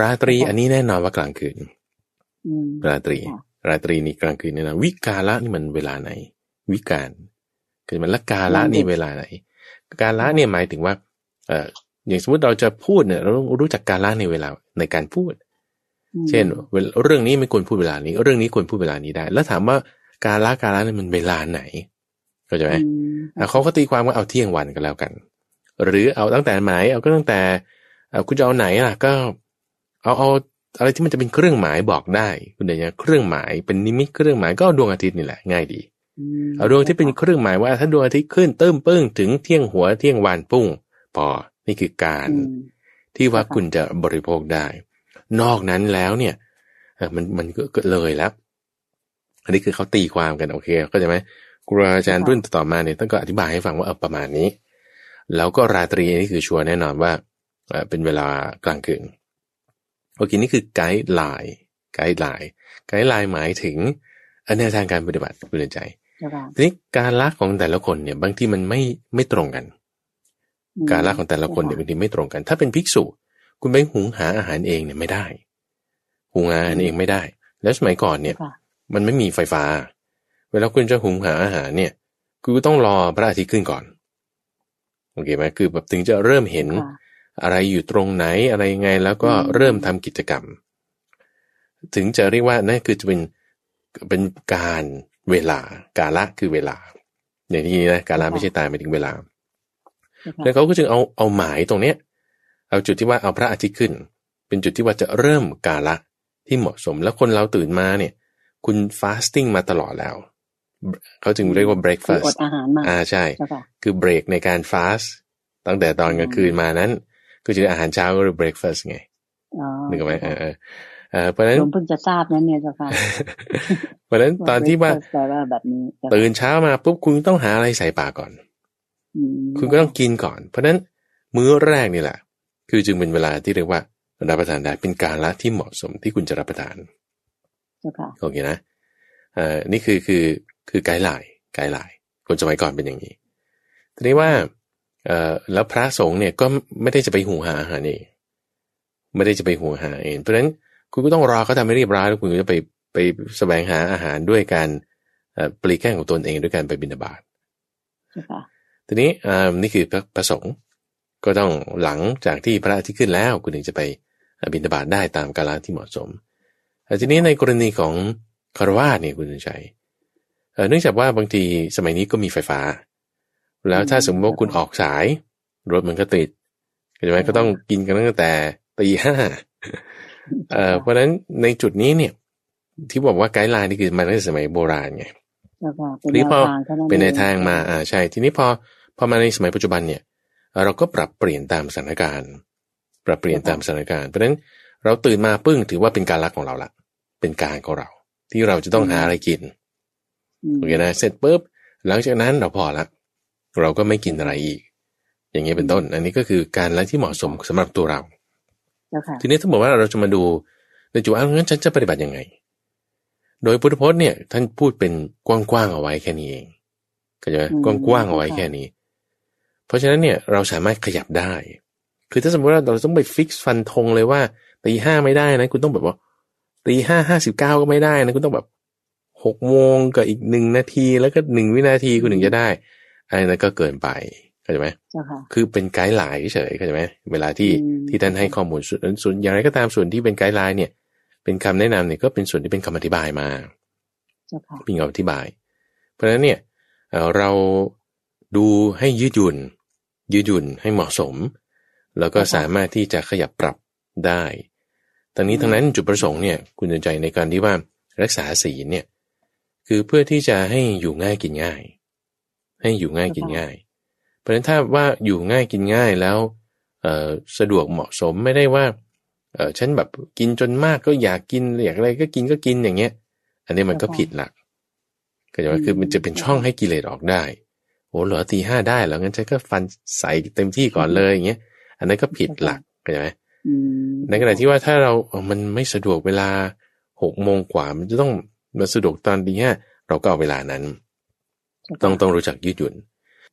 ราตรีค่ะอันนี้แน่นอนว่ากลางคืนอืมราตรีค่ะ ราตรีนี่กลางคืนแน่นอนวิกาละนี่มันเวลาไหน วิการคือมันละกาละนี่เวลาไหน กาละเนี่ยหมายถึงว่า เอ่ออย่างสมมติเราจะพูดเนี่ย เราต้องรู้จักกาละในเวลาในการพูดอืมเช่นเวลเรื่องนี้ไม่ควรพูดเวลานี้ เรื่องนี้ควรพูดเวลานี้ได้ แล้วถามว่ากาละกาละนี่มันเวลาไหนเข้าใจไหมอืมอะเขาก็ตีความว่าเอาเที่ยงวันก็แล้วกัน หรือเอาตั้งแต่ไหนเอาก็ตั้งแต่เอ่อคุณจะเอาไหนล่ะ ก็ เอาเอา อะไรที่มันจะเป็นเครื่องหมายบอกได้คุณเดียนเครื่องหมายเป็นนิมิตเครื่องหมายก็เอาดวงอาทิตย์นี่แหละง่ายดีมเอาดวงที่เป็นเครื่องหมายว่าถ้าดวงอาทิตย์ขึ้นเติมปึ้งถึงเที่ยงหัวเที่ยงวานปุ้งพอนี่คือการอืมที่ว่าค่ะคุณจะบริโภคได้ นอกนั้นแล้วเนี่ยเอ่อมันมันก็ก็เลยแล้ว อันนี้คือเขาตีความกันโอเคเข้าใจไหมครูอาจารย์รุ่นต่อมาเนี่ยท่านก็อธิบายให้ฟังว่าเออประมาณนี้ แล้วก็ราตรีนี่คือชัวร์แน่นอนว่าเป็นเวลากลางคืน โอเคนี่คือ guideline guideline guideline หมายถึงแนวทางการปฏิบัติคุณใจทีนี้การละของแต่ละคนเนี่ยบางที่มันไม่ไม่ตรงกัน การละของแต่ละคนเนี่ยบางทีไม่ตรงกัน ถ้าเป็นภิกษุ คุณไปหุงหาอาหารเองเนี่ยไม่ได้ หุงหาอาหารเองไม่ได้ แล้วสมัยก่อนเนี่ย มันไม่มีไฟฟ้า เวลาคุณจะหุงหาอาหารเนี่ยคุณก็ต้องรอพระอาทิตย์ขึ้นก่อนโอเคไหมคือแบบถึงจะเริ่มเห็น อะไรอยู่ตรงไหนอะไรยังไง แล้วก็เริ่มทำกิจกรรม ถึงจะเรียกว่านั่นคือจะเป็นเป็นการเวลากาละคือเวลา อย่างนี้นะกาละไม่ใช่ตายหมายถึงเวลา แล้วเขาก็จึงเอาเอาหมายตรงเนี้ย เอาจุดที่ว่าเอาพระอาทิตย์ขึ้น เป็นจุดที่ว่าจะเริ่มกาละที่เหมาะสม แล้วคนเราตื่นมาเนี่ย คุณฟาสติ้งมาตลอดแล้วเขาจึงเรียกว่า breakfast อดอาหารมาอ่าใช่ คือเบรกในการฟาสตั้งแต่ตอนกลางคืนมานั้น ก็จะอาหารเช้าก็เรียก breakfast ไงนึกไหมเออเออเพราะนั้นผมเพิ่งจะทราบนั้นเนี่ยเจ้าค่ะเพราะนั้นตอนที่ว่าแบบนี้ตื่นเช้ามาปุ๊บคุณต้องหาอะไรใส่ปากก่อน คุณก็ต้องกินก่อน เพราะนั้นมื้อแรกนี่แหละ คือจึงเป็นเวลาที่เรียกว่ารับประทานได้เป็นการละที่เหมาะสมที่คุณจะรับประทานโอเคนะเอ่อนี่คือคือคือไกด์ไลน์ไกด์ไลน์คนสมัยก่อนเป็นอย่างนี้ทีนี้ว่า เอ่อแล้วพระสงฆ์เนี่ยก็ไม่ได้จะไปหูหาอาหารเองไม่ได้จะไปหูหาเอง เพราะฉะนั้นคุณก็ต้องรอเขาทำให้เรียบร้อยแล้วคุณก็จะไปไปแสวงหาอาหารด้วยการปลีกแก้งของตนเองด้วยการไปบิณฑบาตทีนี้นี่คือพระประสงค์ก็ต้องหลังจากที่พระอาทิตย์ขึ้นแล้ว คุณถึงจะไปบิณฑบาตได้ตามกาลที่เหมาะสมทีนี้ในกรณีของคารวาสเนี่ยคุณใจเนื่องจากว่าบางทีสมัยนี้ก็มีไฟฟ้า แล้วถ้าสมมติว่าคุณออกสาย รถมันก็ติดใช่ไหมก็ต้องกินกันตั้งแต่ตีห้าเพราะฉะนั้นในจุดนี้เนี่ย ที่บอกว่าไกด์ไลน์นี่คือมาตั้งแต่สมัยโบราณไงทีนี้พอเป็นในทางมาอ่าใช่ ทีนี้พอพอมาในสมัยปัจจุบันเนี่ย เราก็ปรับเปลี่ยนตามสถานการณ์ ปรับเปลี่ยนตามสถานการณ์เพราะฉะนั้นเราตื่นมาปึ้งถือว่าเป็นการรักของเราละเป็นการของเรา ที่เราจะต้องหาอะไรกินโอเคนะเสร็จปุ๊บหลังจากนั้นเราพอละ เราก็ไม่กินอะไรอีก อย่างเงี้ยเป็นต้น อันนี้ก็คือการละที่เหมาะสมสำหรับตัวเรา ทีนี้ถ้าบอกว่าเราจะมาดูในจุดอ้างั้นฉันจะปฏิบัติยังไง โดยพุทธพจน์เนี่ย ท่านพูดเป็นกว้างๆเอาไว้แค่นี้เองก็จะกว้างๆเอาไว้แค่นี้ เพราะฉะนั้นเนี่ยเราสามารถขยับได้ คือถ้าสมมติว่าเราต้องไปฟิกฟันธงเลยว่าตีห้าไม่ได้นะ คุณต้องแบบว่าตีห้าห้าสิบเก้าก็ไม่ได้นะ คุณต้องแบบหกโมงกับอีกหนึ่งนาทีแล้วก็หนึ่งวินาทีคุณถึงจะได้ อันนั้นก็เกินไปเข้าใจไหมคือเป็นไกด์ไลน์เฉยเข้าใจไหมเวลาที่ที่ท่านให้ข้อมูลส่วนอย่างไรก็ตามส่วนที่เป็นไกด์ไลน์เนี่ย เป็นคำแนะนำเนี่ยก็เป็นส่วนที่เป็นคำอธิบายมาเป็นคำอธิบาย เพราะฉะนั้นเนี่ยเราดูให้ยืดหยุ่น ยืดหยุ่นให้เหมาะสม แล้วก็สามารถที่จะขยับปรับได้ตอนนี้ทั้งนั้นจุดประสงค์เนี่ยคุณใจในการที่ว่ารักษาศีลเนี่ยคือเพื่อที่จะให้อยู่ง่ายกินง่าย ให้อยู่ง่ายกินง่าย เพราะฉะนั้นถ้าว่าอยู่ง่ายกินง่ายแล้วสะดวกเหมาะสมไม่ได้ว่าเออฉันแบบกินจนมากก็อยากกินอยากอะไรก็กินก็กินอย่างเงี้ย อันนี้มันก็ผิดหลัก ก็จะว่าคือมันจะเป็นช่องให้กิเลสออกได้โอ้เหลือตีห้าได้แล้วงั้นฉันก็ฟันใส่เต็มที่ก่อนเลยอย่างเงี้ย อันนั้นก็ผิดหลักเข้าใจไหมในขณะที่ว่าถ้าเรามันไม่สะดวกเวลาหกโมงกว่ามันจะต้องมาสะดวกตอนดีห้าเราก็เอาเวลานั้น ต้องต้องรู้จักยืดหยุ่น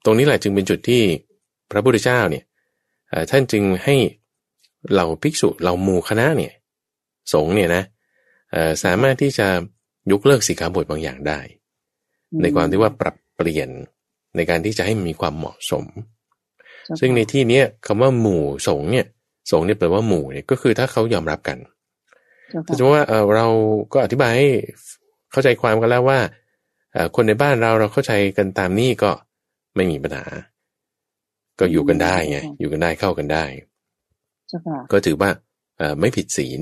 ตรงนี้แหละจึงเป็นจุดที่พระพุทธเจ้าเนี่ยท่านจึงให้เราภิกษุเราหมู่คณะเนี่ยสงเนี่ยนะสามารถที่จะยกเลิกสิกขาบทบางอย่างได้ ในความที่ว่าปรับเปลี่ยนในการที่จะให้มีความเหมาะสม ซึ่งในที่นี้คำว่าหมู่สงเนี่ยสงฆ์เนี่ยแปลว่าหมู่เนี่ยก็คือถ้าเขายอมรับกันถ้าสมมติว่าเราก็อธิบายให้เข้าใจความกันแล้วว่า คนในบ้านเราเราเข้าใจกันตามนี้ก็ไม่มีปัญหา ก็อยู่กันได้ไงอยู่กันได้เข้ากันได้ก็ถือว่าไม่ผิดศีล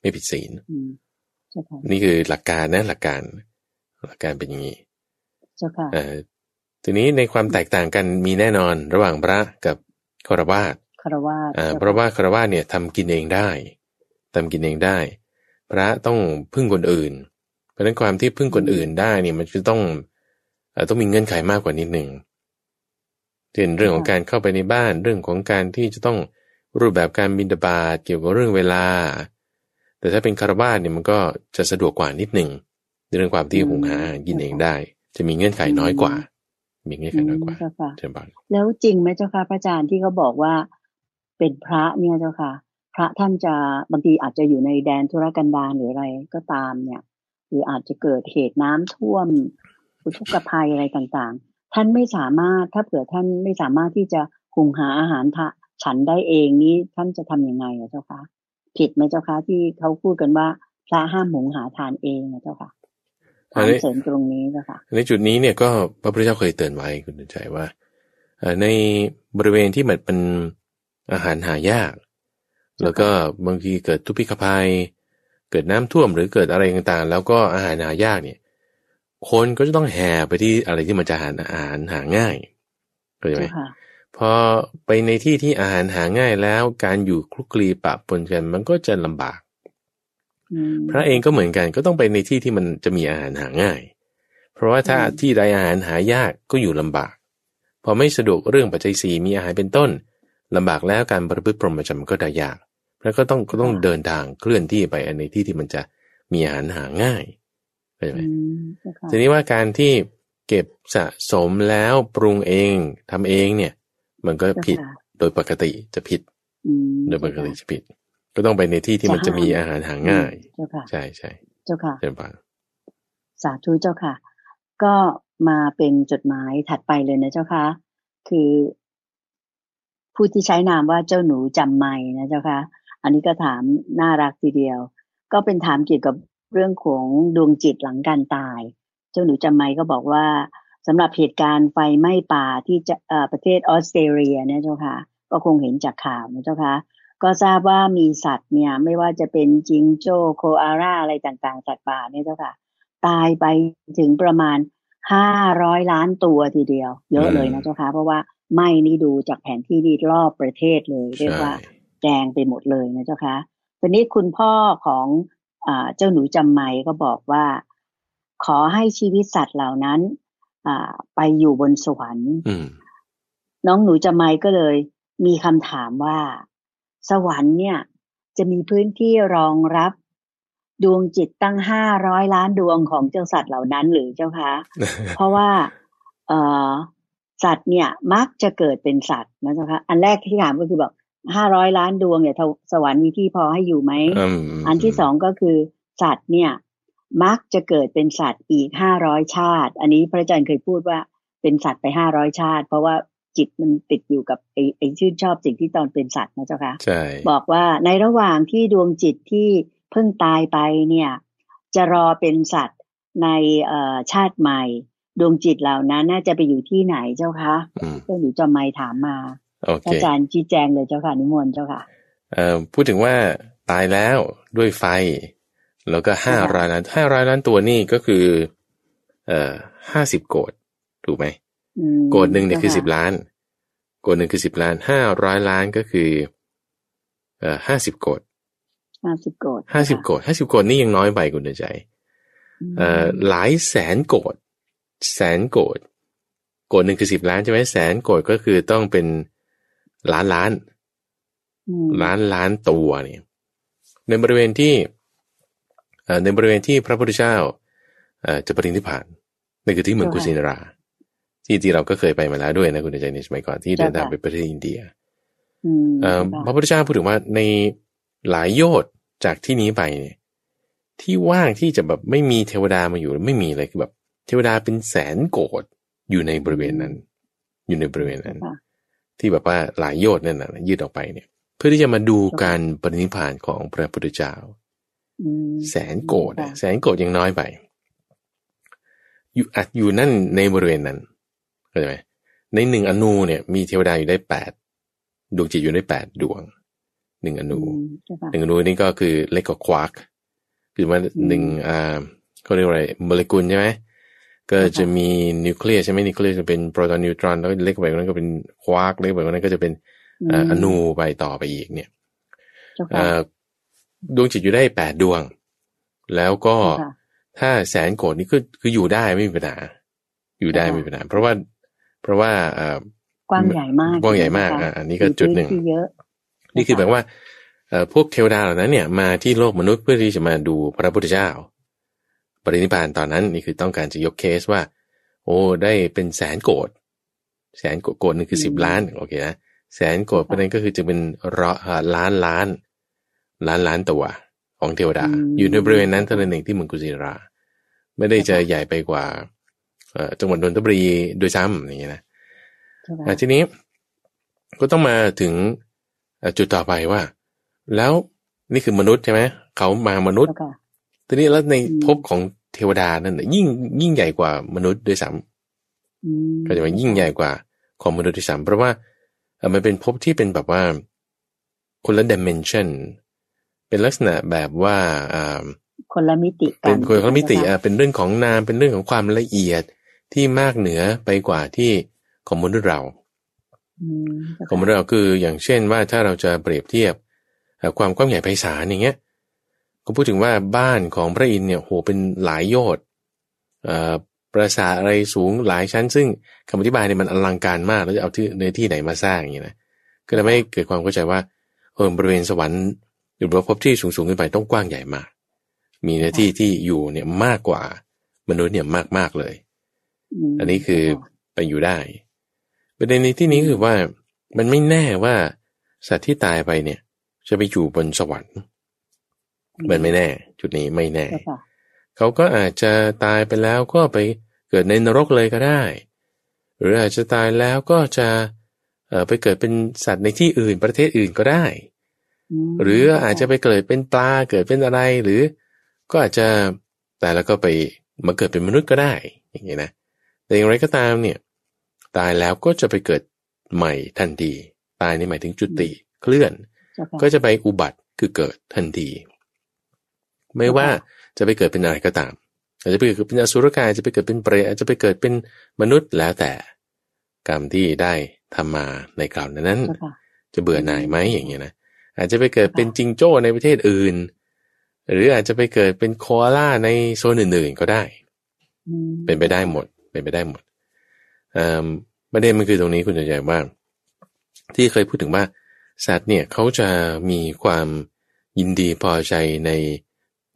ไม่ผิดศีลนี่คือหลักการนะหลักการหลักการเป็นอย่างนี้ทีนี้ในความแตกต่างกันมีแน่นอนระหว่างพระกับคารวาสคารวาสเพราะว่าคารวาสเนี่ยทำกินเองได้ทำกินเองได้ พระต้องพึ่งคนอื่นเพ ราะนั้นความที่พึ่งคนอื่นได้เนี่ยมันจะต้องต้องมีเงื่อนไขมากกว่านิดหนึ่งเช่นเรื่องของการเข้าไปในบ้านเรื่องของการที่จะต้องรูปแบบการบินบาตเกี่ยวกับเรื่องเวลา แต่ถ้าเป็นคารวาสเนี่ยมันก็จะสะดวกกว่านิดหนึ่งในเรื่องความที่หุงหากินเองได้ จะมีเงื่อนไขน้อยกว่า มีเงื่อนไขน้อยกว่าเช่นบ้านแล้วจริงไหมเจ้าค่ะพระอาจารย์ที่เขาบอกว่าเป็นพระเนี่ยเจ้าค่ะ พระท่านจะบางทีอาจจะอยู่ในแดนธุรกันดารหรืออะไรก็ตามเนี่ย หรืออาจจะเกิดเหตุน้ำท่วมอุทกภัยอะไรต่างๆ ท่านไม่สามารถถ้าเผื่อท่านไม่สามารถที่จะหุงหาอาหารทะฉันได้เองนี้ท่านจะทํำยังไงอะเจ้าคะผิดไหมเจ้าคะที่เขาพูดกันว่าพระห้ามหุงหาทานเองนะเจ้าค่ะถามเสริมตรงนี้เจ้าคะในจุดนี้เนี่ยก็พระพุทธเจ้าเคยเตือนไว้คุณใจว่าในบริเวณที่มันเป็นอาหารหายาก แล้วก็บางทีเกิดทุพพิฆภัย เกิดน้ำท่วมหรือเกิดอะไรต่างๆ แล้วก็อาหารหายากเนี่ย คนก็จะต้องแห่ไปที่อะไรที่มันจะหาอาหารหาง่ายเข้าใจไหมพอไปในที่ที่อาหารหาง่ายแล้วการอยู่คลุกคลีปะปนกันมันก็จะลำบากพระเองก็เหมือนกันก็ต้องไปในที่ที่มันจะมีอาหารหาง่าย เพราะว่าถ้าที่ใดอาหารหายากก็อยู่ลำบาก พอไม่สะดวกเรื่องปัจจัยสี่มีอาหารเป็นต้นลำบากแล้วการประพฤติพรหมจรรย์ก็ได้ยาก แล้วก็ต้องก็ต้องเดินทางเคลื่อนที่ไปในที่ที่มันจะมีอาหารหาง่ายเข้าใจไหมทีนี้ว่าการที่เก็บสะสมแล้วปรุงเองทำเองเนี่ย มันก็ผิดโดยปกติจะผิด โดยปกติจะผิด ก็ต้องไปในที่ที่มันจะมีอาหารหาง่าย ใช่ใช่เจ้าค่ะเจ้าค่ะสาธุเจ้าค่ะ ก็มาเป็นจดหมายถัดไปเลยนะเจ้าค่ะ คือ ผู้ที่ใช้นามว่าเจ้าหนูจำไม่นะเจ้าค่ะ อันนี้ก็ถามน่ารักทีเดียว ก็เป็นถามเกี่ยวกับเรื่องของดวงจิตหลังการตาย เจ้าหนูจำไมก็บอกว่าสำหรับเหตุการณ์ไฟไหม้ป่าที่จะประเทศออสเตรเลียเนี่ยเจ้าค่ะ ก็คงเห็นจากข่าวนะเจ้าค่ะก็ทราบว่ามีสัตว์เนี่ย ไม่ว่าจะเป็นจิงโจ้โคอาร่าอะไรต่างๆ สัตว์ป่าเนี่ยเจ้าค่ะ ตายไปถึงประมาณห้าร้อยล้านตัวทีเดียว เยอะเลยนะเจ้าค่ะ เพราะว่าไหม้นี่ดูจากแผนที่นี่รอบประเทศเลย เรียกว่า แดงไปหมดเลยนะเจ้าคะทีนี้คุณพ่อของอเจ้าหนูจำไม่ก็บอกว่า ขอให้ชีวิตสัตว์เหล่านั้นไปอยู่บนสวรรค์น้องหนูจำไม่ก็เลย มีคำถามว่า สวรรค์เนี่ย จะมีพื้นที่รองรับดวงจิตตั้งห้าร้อยล้านดวงของเจ้าสัตว์เหล่านั้นหรือเจ้าคะ เพราะว่าเออสัตว์เนี่ยมักจะเกิดเป็นสัตว์นะเจ้าคะ อันแรกที่ถามก็คือบอก ห้าร้อยล้านดวงเนี่ยสวรรค์มีที่พอให้อยู่ไหมอันที่สองก็คือสัตว์เนี่ย มักจะเกิดเป็นสัตว์อีกห้าร้อยชาติ อันนี้พระอาจารย์เคยพูดว่าเป็นสัตว์ไปห้าร้อยชาติ เพราะว่าจิตมันติดอยู่กับไอ้ไอ้ชื่นชอบสิ่งที่ตอนเป็นสัตว์นะเจ้าคะใช่บอกว่าในระหว่างที่ดวงจิตที่เพิ่งตายไปเนี่ย จะรอเป็นสัตว์ในชาติใหม่ ดวงจิตเหล่านั้นน่าจะไปอยู่ที่ไหนเจ้าคะเจ้าหนูจอมไม่ถามมา อาจารย์ชี้แจงเลยเจ้าค่ะนิมนต์เจ้าค่ะเอ่อพูดถึงว่าตายแล้วด้วยไฟ แล้วก็ห้าร้อยล้านห้าร้อยล้านตัวนี่ก็คือ เอ่อห้าสิบโกดถูกไหมโกดหนึ่งเนี่ยคือสิบล้าน โกดหนึ่งคือสิบล้านห้าร้อยล้านก็คือ เอ่อห้าสิบโกดห้าสิบโกดห้าสิบโกดห้าสิบโกดนี่ยังน้อยไปคุณเดใจเอ่อหลายแสนโกดแสนโกดโกดหนึ่งคือสิบล้านใช่ไหมแสนโกดก็คือต้องเป็น ล้านล้าน ล้านล้านตัวเนี่ยในบริเวณที่ในบริเวณที่พระพุทธเจ้าจะปรินิพพานนั่นคือที่เมืองกุสินารา ที่ที่เราก็เคยไปมาแล้วด้วยนะคุณใจในสมัยก่อนที่เดินทางไปประเทศอินเดียพระพุทธเจ้าพูดถึงว่าในหลายโยชน์จากที่นี้ไปเนี่ยที่ว่างที่จะแบบไม่มีเทวดามาอยู่ไม่มีเลยคือแบบทวดาเป็นแสนโกดอยู่ในบริเวณนั้น อยู่ในบริเวณนั้น ที่แบบว่าหลายโยชน์นั่นนะยืดออกไปเนี่ย เพื่อที่จะมาดูการปรินิพานของพระพุทธเจ้าแสนโกฏิแสนโกฏิยังน้อยไป อยู่อัดอยู่นั่นในบริเวณนั้นเข้าใจไหมในหนึ่งอณูเนี่ยมีเทวดาอยู่ได้แปดดวงจิตอยู่ได้แปดดวงหนึ่งอณูหนึ่งอณูนี่ก็คือเล็กกว่าควาร์กคือว่าหนึ่งอ่าเขาเรียกว่าอะไรโมเลกุลใช่ไหม ก็จะมีนิวเคลียสใช่ไหมนิวเคลียสจะเป็นโปรตอนนิวตรอนแล้วเล็กไปกว่านั้นก็เป็นควาร์กเล็กไปกว่านั้นก็จะเป็นอณูไปต่อไปอีกเนี่ยดวงจิตอยู่ได้แปดดวง แล้วก็ถ้าแสนโกดนี่คือคืออยู่ได้ไม่มีปัญหาอยู่ได้ไม่เป็นไรเพราะว่าเพราะว่าเอ่อกว้างใหญ่มากกว้างใหญ่มากอะอันนี้ก็จุดหนึ่งมีพื้ที่เยอะนี่คือแบบว่าเอ่อพวกเทวดาเหล่านั้นเนี่ยมาที่โลกมนุษย์เพื่อที่จะมาดูพระพุทธเจ้า ปรินิพพานตอนนั้นนี่คือต้องการจะยกเคสว่า โอ้ได้เป็นแสนโกดแสนโกดโกดหนึงคือสิบล้านโอเคนะแสนโกดเพราะฉะนั้นก็คือจะเป็นร้อยอ่าล้านล้าน ล้านล้านตัวของเทวดา อยู่ในบริเวณนั้นเท่านั้นเองที่เมืองกุสินารา ไม่ได้จะใหญ่ไปกว่าเอ่อจังหวัดนนทบุรีโดยซ้ำอย่างเงี้ยนะใช่ไหมอะทีนี้ก็ต้องมาถึงเอ่อจุดต่อไปว่า แล้วนี่คือมนุษย์ใช่ไหมเขามามนุษย์เจ้าค่ะ ทีนี้แล้วในอืมภพของเทวดานั่นน่ะยิ่งยิ่งใหญ่กว่ามนุษย์ด้วยซ้อืมำก็จะว่ายิ่งใหญ่กว่าของมนุษย์ด้วยซ้ำเพราะว่าเอ่อมันเป็นภพที่เป็นแบบว่าคนละ dimension เป็นลักษณะแบบว่าอ่าคนละมิติกัเป็นคนละมิติใช่ไหอะเป็นเรื่องของนามเป็นเรื่องของความละเอียดที่มากเหนือไปกว่าที่ของมนุษย์เราอืมเจ้าของมค่ะนุษย์เราคืออย่างเช่นว่าถ้าเราจะเปรียบเทียบเอ่อความกว้างใหญ่ไพศาลอย่างเงี้ย ก็พูดถึงว่าบ้านของพระอินทร์เนี่ยโหเป็นหลายโยชน์เอ่อปราสาทอะไรสูงหลายชั้น ซึ่งคำอธิบายเนี่ยมันอลังการมากแล้วจะเอาที่ในที่ไหนมาสร้างอย่างเงี้ยนะก็เลยไม่เกิดความเข้าใจว่าเออบริเวณสวรรค์หรือว่าภพที่สูงสูงขึ้นไปต้องกว้างใหญ่มาก มีเนื้อที่ที่อยู่เนี่ยมากกว่ามนุษย์เนี่ยมากมากๆเลยมอันนี้คือเจ้าค่ะไปอยู่ได้ประเด็นในที่นี้คือว่ามันไม่แน่ว่าสัตว์ที่ตายไปเนี่ย จะไปอยู่บนสวรรค์ มันไม่แน่ จุดนี้ไม่แน่เจ้าค่ะเขาก็อาจจะตายไปแล้วก็ไปเกิดในนรกเลยก็ได้ หรืออาจจะตายแล้วก็จะเอ่อไปเกิดเป็นสัตว์ในที่อื่นประเทศอื่นก็ได้มหรืออาจจะไปเกิดเป็นปลาเกิดเป็นอะไรหรือ ก็อาจจะตายแล้วก็ไปมาเกิดเป็นมนุษย์ก็ได้ อย่างนี้นะแต่อย่างไรก็ตามเนี่ย ตายแล้วก็จะไปเกิดใหม่ทันทีตายนี่หมายถึงจุติเคลื่อนเจ้าค่ะก็จะไปอุบัติคือเกิดทันที ไม่ว่าจะไปเกิดเป็นอะไรก็ตามอาจจะไปเกิดเป็นอสุรกายอาจจะไปเกิดเป็นเปรตอาจจะไปเกิดเป็นมนุษย์แล้วแต่ กรรมที่ได้ทำมาในคราวนั้นเจ้าค่ะจะเบื่อหน่ายไหมอย่างเงี้ยนะอาจจะไปเกิดเป็นจิงโจ้ในประเทศอื่น หรืออาจจะไปเกิดเป็นโคอาล่าในโซนอื่นๆก็ได้อืมเป็นไปได้หมด เป็นไปได้หมดเอ่อประเด็นมันคือตรงนี้คุณจะใหญ่ว่า ที่เคยพูดถึงว่าสัตว์เนี่ยเขาจะมีความยินดีพอใจใน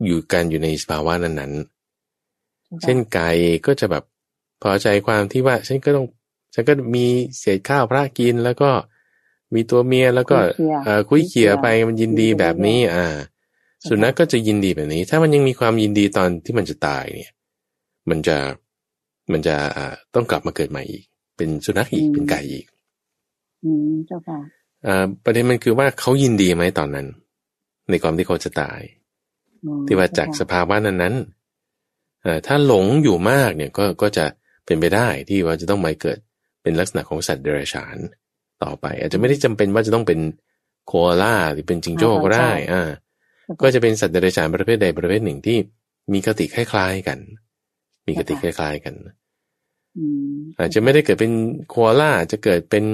อยู่กันอยู่ในสภาวะนั้นๆ เช่นไก่ก็จะแบบพอใจความที่ว่าฉันก็ต้องฉันก็มีเศษข้าวพระกินแล้วก็มีตัวเมียแล้วก็คุยเคียเอ่อคุยเขี่ยไปมันยินดีแบบนี้ อ่า สุนัขก็จะยินดีแบบนี้ ถ้ามันยังมีความยินดีตอนที่มันจะตายเนี่ย มันจะมันจะอ่าต้องกลับมาเกิดใหม่อีก เป็นสุนัขอีกเป็นไก่อีก อืมเจ้าค่ะอ่าประเด็นมันคือว่าเขายินดีไหมตอนนั้น ในความที่เขาจะตายอืม ที่ว่าจากสเจ้ค่ะภาวะนั้นนั้นๆเอ่อถ้าหลงอยู่มากเนี่ยก็ก็จะเป็นไปได้ที่ว่าจะต้องมาเกิดเป็นลักษณะของสัตว์เดรัจฉานต่อไป อาจจะไม่ได้จำเป็นว่าจะต้องเป็นโคอาล่าหรือเป็นจิงโจ้ก็ได้อ่าก็จะเป็นสัตว์เดรัจฉานประเภทใดประเภทหนึ่งที่มีคติคล้ายๆกัน มีคติคล้ายๆกันอืมอาจจะไม่ได้เกิดเป็นโคอาล่าอาจจะเกิดเป็น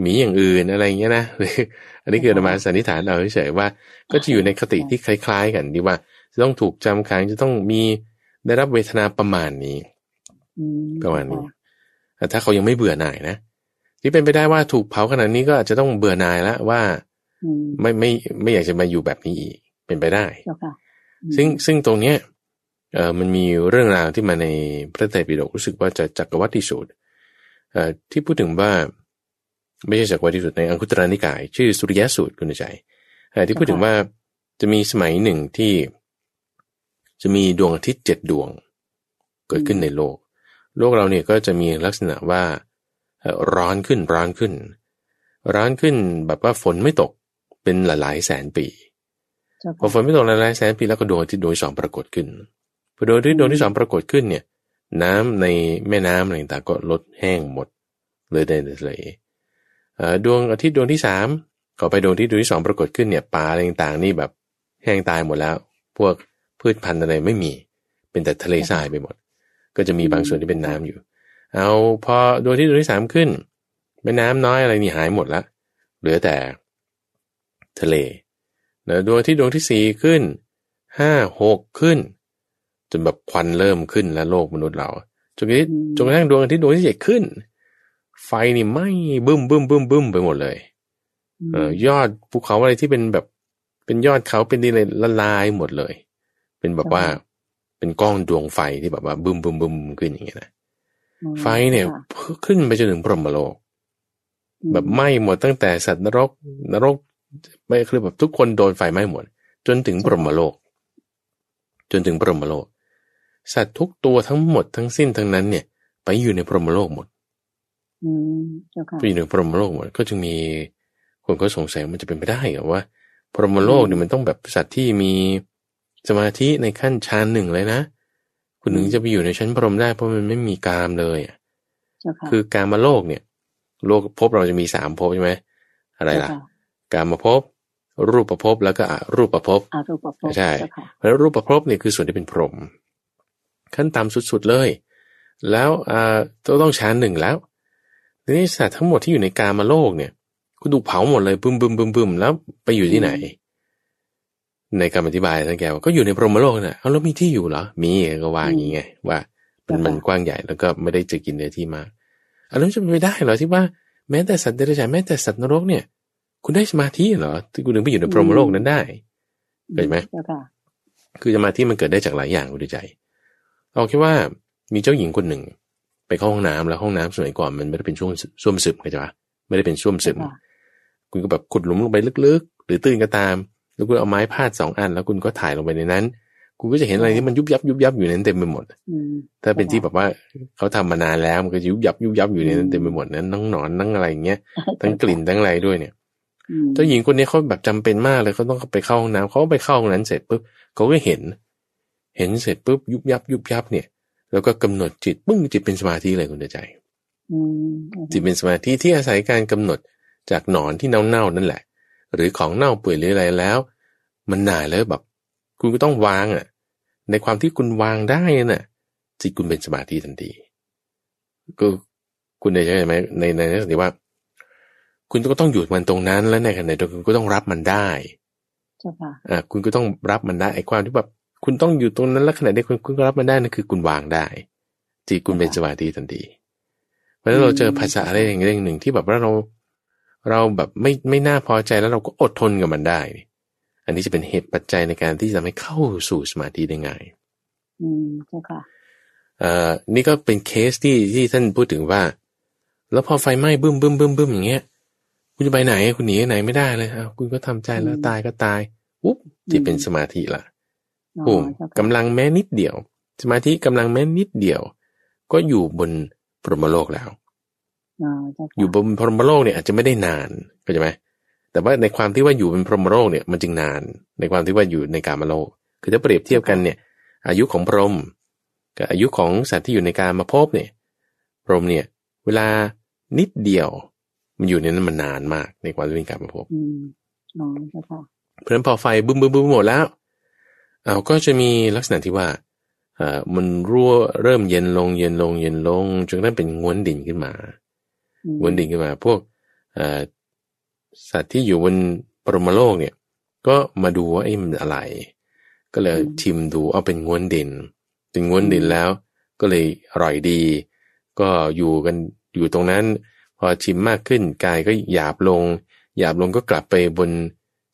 หมีอย่างอื่นอะไรอย่างเงี้ยนะหรืออันนี้คืออาตมาสันนิษฐานเอาเฉยๆว่า ก็จะอยู่ในคติที่คล้าย ๆ กันที่ว่า จะต้องถูกจำขังจะต้องมีได้รับเวทนาประมาณนี้อืมประมาณนี้แต่ถ้าเขายังไม่เบื่อหน่ายนะที่เป็นไปได้ว่าถูกเผาขนาดนี้ก็อาจจะต้องเบื่อหน่ายแล้วว่าอืมไม่ไม่ไม่อยากจะมาอยู่แบบนี้อีกเป็นไปได้เจ้าค่ะอืมซึ่งซึ่งตรงเนี้ยเอ่อมันมีเรื่องราวที่มาในพระไตรปิฎกรู้สึกว่าจะจักรวัติสูตรเอ่อที่พูดถึงว่า ไม่ใช่จักรวัติสูตรในอังคุตรนิกาย ชื่อสุริยสูตรคุณใจเอ่อที่พูดถึงว่าจะมีสมัยหนึ่งที่จะมีดวงอาทิตย์เจ็ดดวง เกิดขึ้นในโลก โลกเราเนี่ยก็จะมีลักษณะว่าเอ่อร้อนขึ้นร้อนขึ้น ร้อนขึ้นแบบว่าฝนไม่ตกเป็นหลายๆแสนปีเจ้าพอค่ะฝนไม่ตกหลายๆแสนปีแล้วก็ดวงอาทิตย์ดวงที่สองปรากฏขึ้นพอดวงอาทิตย์ดวงที่สองปรากฏขึ้นเนี่ย น้ำในแม่น้ำอะไรต่างๆก็ลดแห้งหมดเลยในทะเลเอ่อ ดวงอาทิตย์ดวงที่สามก็ไปดวงที่ดวงที่สองปรากฏขึ้นเนี่ยปลาอะไรต่างๆนี่แบบแห้งตายหมดแล้ว พวกพืชพันธุ์อะไรไม่มี เป็นแต่ทะเลทรายไปหมด ก็จะมีบางส่วนที่เป็นน้ำอยู่ เอาพอดวงที่ดวงที่สามขึ้นแม่น้ำน้อยอะไรนี่หายหมดละเหลือแต่ทะเลนะดวงที่ดวงที่สี่ขึ้นห้าหกขึ้น จนแบบควันเริ่มขึ้นแล้วโลกมนุษย์เราจนกระทั่งนั่งดวงอาทิตย์ดวงที่ใหญ่ขึ้น ไฟนี่ไหม้บึ้มบึ้มบึ้มบึ้มไปหมดเลยเออยอดภูเขาอะไรที่เป็นแบบเป็นยอดเขาเป็นดินเลยละลายหมดเลย เป็นแบบว่าเป็นก้อนดวงไฟที่แบบว่าบึ้มบึ้มบึ้มขึ้นอย่างเงี้ยนะไฟเนี่ยขึ้นไปจนถึงพรหมโลก แบบไหม้หมดตั้งแต่สัตว์นรกนรกไม่คือแบบทุกคนโดนไฟไหม้หมด จนถึงพรหมโลก จนถึงพรหมโลก สัตว์ทุกตัวทั้งหมดทั้งสิ้นทั้งนั้นเนี่ย ไปอยู่ในพรหมโลกหมด ไปอยู่ในพรหมโลกหมดก็จึงมีคนก็สงสัยมันจะเป็นไปได้เหรอว่า พรหมโลกเนี่ยมันต้องแบบสัตว์ที่มีสมาธิในขั้นชั้นหนึ่งเลยนะ คุณถึงจะไปอยู่ในชั้นพรหมได้เพราะมันไม่มีกามเลยคือการมาโลกเนี่ย โลกภพเราจะมีสามภพใช่ไหมอะไรล่ะ การมาภพรูปประภพแล้วก็อรูปประภพใช่แล้วรูปประภพเนี่ยคือส่วนที่เป็นพรหมขั้นต่ำสุดๆเลย แล้วอ่าต้องชั้นหนึ่งแล้ว ทีนี้สัตว์ทั้งหมดที่อยู่ในกามาโลกเนี่ยคุณดูเผาหมดเลยบึ้มบึ้มบึ้มบึ้มแล้วไปอยู่ที่ไหน ในคำอธิบายท่านแกว่าก็อยู่ในพรหมโลกน่ะเอาแล้วมีที่อยู่เหรอ มีก็ว่าอย่างงี้ไงว่ามันมันกว้างใหญ่แล้วก็ไม่ได้จะกินเนื้อที่มากอันนั้นจะไม่ได้เหรอที่ว่าแม้แต่สัตว์เดรัจฉานแม้แต่สัตว์นรกเนี่ย คุณได้สมาธิเหรอที่คุณถึงไปอยู่ในพรหมโลกนั้นได้เห็นไหมคือสมาธิมันเกิดได้จากหลายอย่างคุณดูใจเราคิดว่ามีเจ้าหญิงคนหนึ่ง ไปเข้าห้องน้ำแล้วห้องน้ำสมัยก่อนมันไม่ได้เป็นช่วงส้วมซึมเข้าใจปะไม่ได้เป็นส้วมซึมคุณก็แบบขุดหลุมลงไปลึกๆ หรือตื้นก็ตาม แล้วคุณเอาไม้พาดสองอัน แล้วคุณก็ถ่ายลงไปในนั้น คุณก็จะเห็นอะไรที่มันยุบยับยุบยับอยู่ในนั้นเต็มไปหมดถ้าเป็นที่แบบว่าเขาทำมานานแล้วมันก็ยุบยับยุบยับอยู่ในนั้นเต็มไปหมดนั้นนั่งหนอนนั่งอะไรอย่างเงี้ยทั้งกลิ่นทั้งอะไรด้วยเนี่ยเจ้าหญิงคนนี้เขาแบบจำเป็นมากเลยเขาต้องไปเข้าห้องน้ำเขาไปเข้าห้องนั้นเสร็จปุ๊บเขาก็เห็น เห็นเสร็จปุ๊บยุบยับยุบยับเนี่ย แล้วก็กำหนดจิตปึ้งจิตเป็นสมาธิเลยคุณใจจิตเป็นสมาธิที่อาศัยการกำหนดจากหนอนที่เน่าๆนั่นแหละ หรือของเน่าเปื่อยหรืออะไรแล้ว มันหน่ายแล้วแบบคุณก็ต้องวางอะ ในความที่คุณวางได้น่ะ จิตคุณเป็นสมาธิทันทีก็คุณได้ใช่ไหมในในนี้ที่ว่า คุณก็ต้องหยุดมันตรงนั้น แล้วในขณะเดียวกันคุณก็ต้องรับมันได้อ่าคุณก็ต้องรับมันได้ไอ้ความที่แบบ คุณต้องอยู่ตรงนั้นแล้วขณะเดียวกันคุณก็รับมันได้นั่นคือคุณวางได้จิตคุณเป็นสมาธิทันทีเพราะฉะนั้นเราเจอภาษาอะไรอย่างเรื่องหนึ่งที่แบบว่าเราเราแบบไม่ไม่น่าพอใจแล้วเราก็อดทนกับมันได้ อันนี้จะเป็นเหตุปัจจัยในการที่จะทำให้เข้าสู่สมาธิได้ง่าย อืมใช่ค่ะเอ่อนี่ก็เป็นเคสที่ที่ท่านพูดถึงว่า แล้วพอไฟไหม้บึ้มบึ้มบึ้มบึ้มอย่างเงี้ย คุณจะไปไหนคุณหนีไหนไม่ได้เลยอะคุณก็ทำใจแล้วตายก็ตายอุ๊บที่เป็นสมาธิละ ปุ่มกำลังแม้นิดเดียว สมาธิกำลังแม้นิดเดียว ก็อยู่บนพรหมโลกแล้วอยู่บนพรหมโลกเนี่ยอาจจะไม่ได้นานเข้าใจไหมแต่ว่าในความที่ว่าอยู่เป็นพรหมโลกเนี่ยมันจึงนาน ในความที่ว่าอยู่ในกามโลก คือถ้าเปรียบเทียบกันเนี่ย อายุของพรหมกับอายุของสัตว์ที่อยู่ในการมาพบเนี่ย พรหมเนี่ย เวลานิดเดียว มันอยู่ในนั้นมันนานมากในความที่เป็นการมาพบเพราะฉะนั้นพอไฟบึ้มบึ้มบึ้มหมดแล้ว เอาก็จะมีลักษณะที่ว่าอ่ามันรั่วเริ่มเย็นลงเย็นลงเย็นลงจนนั้นเป็นง้วนดินขึ้นมาวนดิ่งขึ้นมา พวกสัตว์ที่อยู่บนปรมโลกเนี่ย ก็มาดูว่าไอ้มันอะไร ก็เลยชิมดูเอาเป็นง้วนดิน เป็นง้วนดินแล้ว ก็เลยอร่อยดี ก็อยู่กันอยู่ตรงนั้น พอชิมมากขึ้นกายก็หยาบลง หยาบลงก็กลับไปบน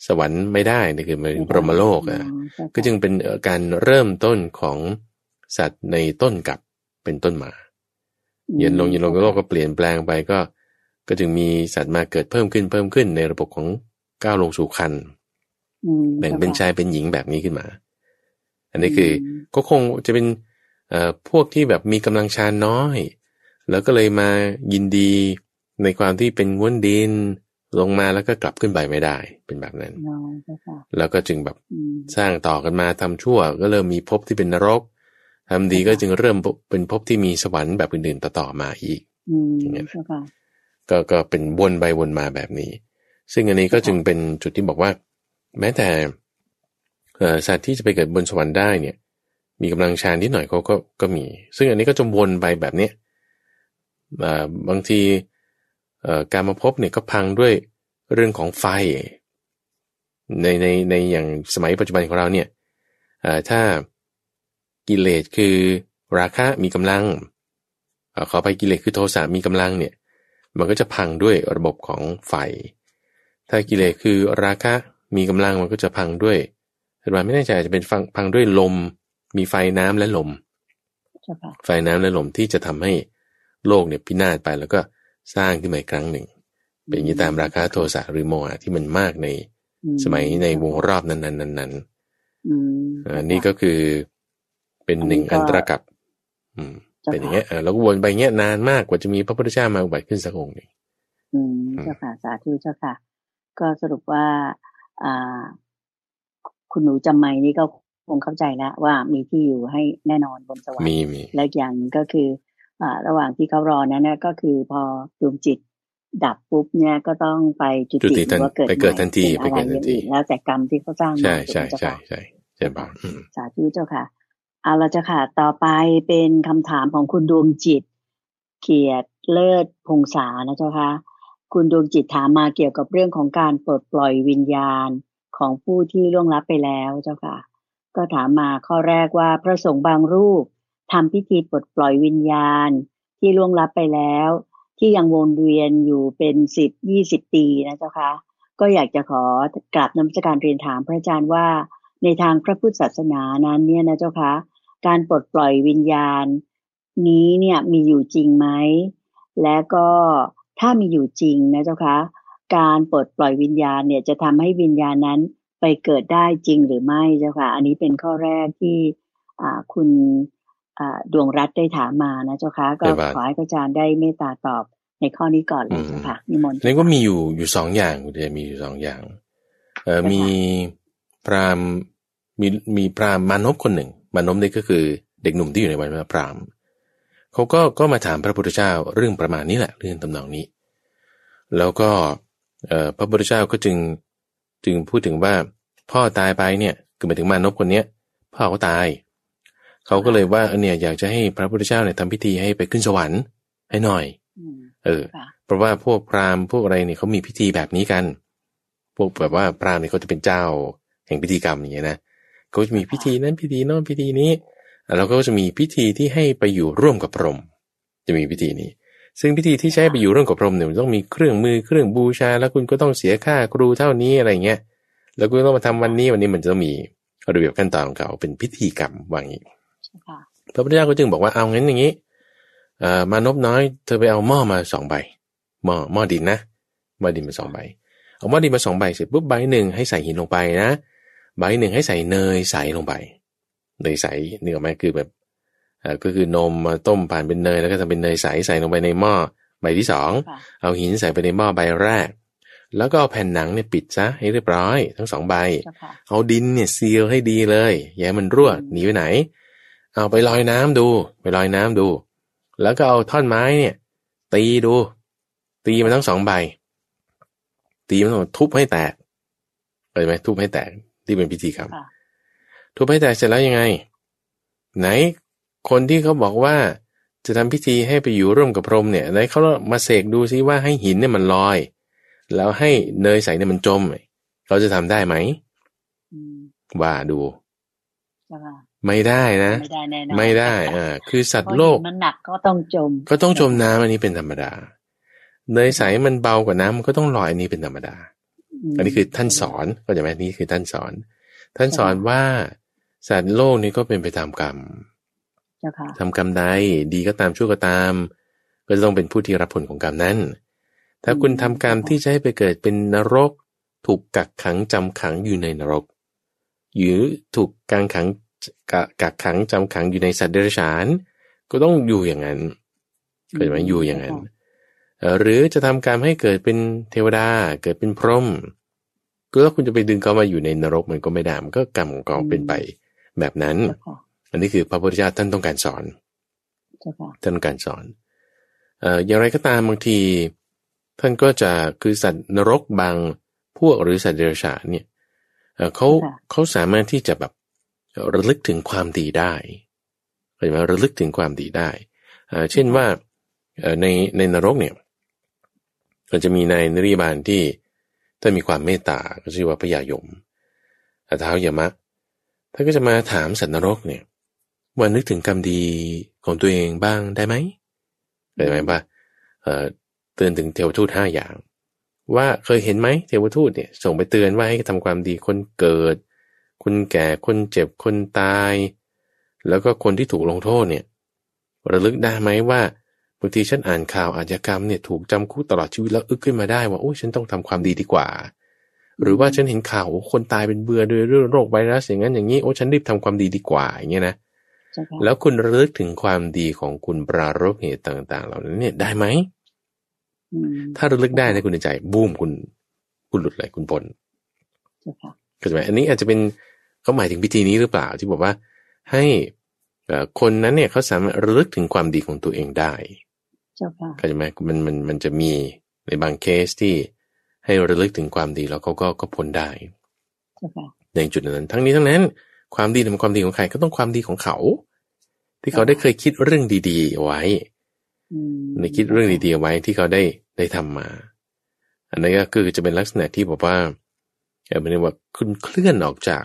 สวรรค์ไม่ได้นี่คือมันปรมโลกอะก็จึงเป็นการเริ่มต้นของสัตว์ในต้นกับเป็นต้นมา เย็นลงเย็นลงโลกก็เปลี่ยนแปลงไปก็ ก็จึงมีสัตว์มาเกิดเพิ่มขึ้นเพิ่มขึ้นในระบบของก้าวลงสู่คันแบ่งเป็นชายเป็นหญิงแบบนี้ขึ้นมา อันนี้คือก็คงจะเป็นเอ่อพวกที่แบบมีกำลังชาน้อย แล้วก็เลยมายินดีในความที่เป็นง้วนดิน ลงมาแล้วก็กลับขึ้นไปไม่ได้เป็นแบบนั้น แล้วก็จึงแบบสร้างต่อกันมาทำชั่ว ก็เริ่มมีภพที่เป็นนรกทำดีก็จึงเริ่มเป็นภพที่มีสวรรค์แบบอื่นๆต่อๆมาอีกอย่างเงี้ยก็ก็เป็นวนไปวนมาแบบนี้ ซึ่งอันนี้ก็จึงเป็นจุดที่บอกว่า แม้แต่สัตว์ที่จะไปเกิดบนสวรรค์ได้เนี่ย มีกำลังชานิดหน่อยเขาก็ก็มี ซึ่งอันนี้ก็จะวนไปแบบเนี้ยบางที การมาพบเนี่ยก็พังด้วยเรื่องของไฟ ในในในอย่างสมัยปัจจุบันของเราเนี่ยถ้ากิเลสคือราคะมีกำลังขอไปกิเลสคือโทสะมีกำลังเนี่ยมันก็จะพังด้วยระบบของไฟ ถ้ากิเลสคือราคะมีกำลังมันก็จะพังด้วยแต่ว่าไม่แน่ใจจะเป็นฟังพังด้วยลม มีไฟน้ำและลม ไฟน้ำและลมที่จะทำให้โลกเนี่ยพินาศไปแล้วก็ สร้างขึ้นมาอีกครั้งหนึ่ง เป็นอย่างนี้ตามราคาโทสะหรือโมหะที่มันมากในสมัยในวงรอบนั้นๆนั้นๆอันนี้ก็คือเป็นหนึ่งอันตรกับอืมเป็นอย่างเงี้ยเราก็วนไปเงี้ยนานมากกว่าจะมีพระพุทธเจ้ามาอุบัติขึ้นสักองค์หนึ่งอืมเจ้าค่ะสาธุเจ้าค่ะ ก็สรุปว่าอ่า คุณหนูจำไม่นี่ก็คงเข้าใจแล้วว่ามีที่อยู่ให้แน่นอนบนสวรรค์มีมีและอย่างก็คืออ่า ระหว่างที่เขารอนั้นนะก็คือพอดวงจิตดับปุ๊บเนี่ยก็ต้องไปจุติหรือว่าเกิดไปเกิดทันทีไปเกิดทันทีแล้วแต่กรรมที่เขาสร้างมาใช่ใช่ใช่ใช่ใช่ป่ะสาธุเจ้าค่ะเอาละจ้ะค่ะ ต่อไปเป็นคำถามของคุณดวงจิตเกียรติเลิศพงษานะเจ้าค่ะคุณดวงจิตถามมาเกี่ยวกับเรื่องของการปลดปล่อยวิญญาณของผู้ที่ล่วงลับไปแล้วเจ้าค่ะ ก็ถามมาข้อแรกว่าพระสงฆ์บางรูป ทำพิธีปลดปล่อยวิญญาณที่ล่วงลับไปแล้ว ที่ยังวนเวียนอยู่เป็นสิบยี่สิบปีนะเจ้าค่ะก็อยากจะขอกราบนมัสการเรียนถามพระอาจารย์ว่า ในทางพระพุทธศาสนานั้นเนี่ยนะเจ้าคะการปลดปล่อยวิญญาณ นี้เนี่ยมีอยู่จริงไหมและก็ถ้ามีอยู่จริงนะเจ้าคะการปลดปล่อยวิญญาณเนี่ยจะทำให้วิญญาณนั้นไปเกิดได้จริงหรือไม่เจ้าค่ะ อันนี้เป็นข้อแรกที่คุณ ดวงรัฐได้ถามมานะเจ้าคะก็ขอให้พระอาจารย์ได้เมตตาตอบในข้อนี้ก่อนเลยเจ้าค่ะนิมนต์นี่ก็มีอยู่อยู่สองอย่างเดียมีอยู่สองอย่าง เออมีพราหมณ์มีมีพราหมณ์มานพคนหนึ่ง มานพนี่ก็คือเด็กหนุ่มที่อยู่ในวันพราหมณ์เขาก็ก็มาถามพระพุทธเจ้าเรื่องประมาณนี้แหละเรื่องตำนองนี้ แล้วก็พระพุทธเจ้าก็จึงจึงพูดถึงว่าพ่อตายไปเนี่ยคือหมายถึงมานพคนเนี้ยพ่อเขาตาย เขาก็เลยว่าเนี่ยอยากจะให้พระพุทธเจ้าเนี่ยทำพิธีให้ไปขึ้นสวรรค์ให้หน่อย เออ เพราะว่าพวกพราหมณ์พวกอะไรเนี่ยเขามีพิธีแบบนี้กัน พวกแบบว่าพราหมณ์เนี่ยเขาจะเป็นเจ้าแห่งพิธีกรรมอย่างเงี้ยนะก็จะมีพิธีนั้นพิธีโน้นพิธีนี้ แล้วก็จะมีพิธีที่ให้ไปอยู่ร่วมกับพรหมจะมีพิธีนี้ ซึ่งพิธีที่ใช้ไปอยู่ร่วมกับพรหมเนี่ยต้องมีเครื่องมือเครื่องบูชา แล้วคุณก็ต้องเสียค่าครูเท่านี้อะไรเงี้ย แล้วคุณต้องมาทำวันนี้วันนี้มันจะมีระเบียบขั้นตอนของเขาเป็นพิธีกรรมว่างี้ พระพุทธเจ้าก็จึงบอกว่าเอางั้นอย่างนี้มานพน้อย เธอไปเอาหม้อมาสองใบหม้อหม้อดินนะหม้อดินมาสองใบ เอาหม้อดินมาสองใบเสร็จปุ๊บใบหนึ่งให้ใส่หินลงไปนะใบหนึ่งให้ใส่เนยใสลงไปเนยใสนี่ก็หมคือแบบก็คือนมมาต้มผ่านเป็นเนยแล้วก็ทำเป็นเนยใสใส่ลงไปในหม้อใบที่สองเอาหินใส่ไปในหม้อใบแรก แล้วก็เอาแผ่นหนังเนี่ยปิดซะให้เรียบร้อย ทั้งสองใบ เอาดินเนี่ยซีลให้ดีเลยอย่ามันรั่วหนีไปไหน เอาไปลอยน้ำดู ไปลอยน้ำดู แล้วก็เอาท่อนไม้เนี่ย ตีดู ตีมันทั้งสองใบ ตีมันทุบให้แตกเห็นไหมทุบให้แตกที่เป็นพิธีกรรมทุบให้แตกเสร็จแล้วยังไง ไหนคนที่เขาบอกว่าจะทำพิธีให้ไปอยู่ร่วมกับพรหมเนี่ยไหนเขามาเสกดูซิว่าให้หินเนี่ยมันลอย แล้วให้เนยใสเนี่ยมันจมเขาจะทำได้ไหมว่าดู ไม่ได้นะไม่ได้แน่นอนไม่ได้อ่าคือสัตว์โลกมันหนักก็ต้องจม ก็ต้องจมน้ำอันนี้เป็นธรรมดาเนยใสมันเบากว่าน้ำมันก็ต้องลอยอันนี้เป็นธรรมดา อันนี้คือท่านสอนก็จะแม่นี้คือท่านสอน ท่านสอนว่าสัตว์โลกนี้ก็เป็นไปตามกรรมทำกรรมใดดีก็ตามชั่วก็ตาม ก็จะต้องเป็นผู้ที่รับผลของกรรมนั้น ถ้าคุณทำกรรมที่จะให้ไปเกิดเป็นนรก ถูกกักขังจำขังอยู่ในนรก หรือถูกกังขัง กักขังจำขังอยู่ในสัตว์เดรัจฉาน ก็ต้องอยู่อย่างนั้นเกิดมาอยู่อย่างนั้น หรือจะทำการให้เกิดเป็นเทวดาเกิดเป็นพรหมก็ถ้าคุณจะไปดึงเขามาอยู่ในนรกมันก็ไม่ได้มันก็กรรมของเขาเป็นไปแบบนั้น อันนี้คือพระพุทธเจ้าท่านต้องการสอนท่านต้องการสอนเอ่ออย่างไรก็ตามบางที ท่านก็จะคือสัตว์นรกบางพวกหรือสัตว์เดรัจฉานเนี่ยเขาเขาสามารถที่จะแบบ ระลึกถึงความดีได้เข้าใจไหมระลึกถึงความดีได้เช่นว่าในในนรกเนี่ยก็จะมีนายนริบาลที่ถ้ามีความเมตตาก็ชื่อว่าพญายมอาท้าวยมะท่านก็จะมาถามสัตว์นรกเนี่ยว่านึกถึงกรรมดีของตัวเองบ้างได้ไหมเข้าใจไหมว่าเอ่อเตือนถึงเทวทูตห้าอย่าง ว่าเคยเห็นไหมเทวทูตเนี่ยส่งไปเตือนว่าให้ทำความดีคนเกิด คนแก่คนเจ็บคนตาย แล้วก็คนที่ถูกลงโทษเนี่ยระลึกได้ไหมว่าบางทีฉันอ่านข่าวอาชญากรรมเนี่ยถูกจำคุกตลอดชีวิตแล้วอึกขึ้นมาได้ว่าโอ้ฉันต้องทำความดีดีกว่า หรือว่าฉันเห็นข่าวคนตายเป็นเบื่อด้วยเรื่องโรคไวรัสอย่างนั้นอย่างนี้โอ้ฉันรีบทำความดีดีกว่าอย่างเงี้ยนะแล้วคุณระลึกถึงความดีของคุณปรารบเหตุต่าง ๆ เหล่านั้นเนี่ยได้ไหมถ้าระลึกได้ในคุณใจบูมคุณ คุณหลุดเลยคุณพ้นเข้าใจไหมอันนี้อาจจะเป็น เขาหมายถึงพิธีนี้หรือเปล่าที่บอกว่า ให้คนนั้นเนี่ยเขาสามารถระลึกถึงความดีของตัวเองได้เข้าใจไหมมันมันมันจะมีในบางเคสที่ให้ระลึกถึงความดีแล้วเขาก็ก็พ้นได้ในจุดนั้น ทั้งนี้ทั้งนั้น ความดีเป็นความดีของใครก็ต้องความดีของเขา ที่เขาได้เคยคิดเรื่องดีๆไว้ในคิดเรื่องดีๆไว้ที่เขาได้ได้ทำมา อันนี้ก็คือจะเป็นลักษณะที่บอกว่าเหมือนว่าคุณเคลื่อนออกจาก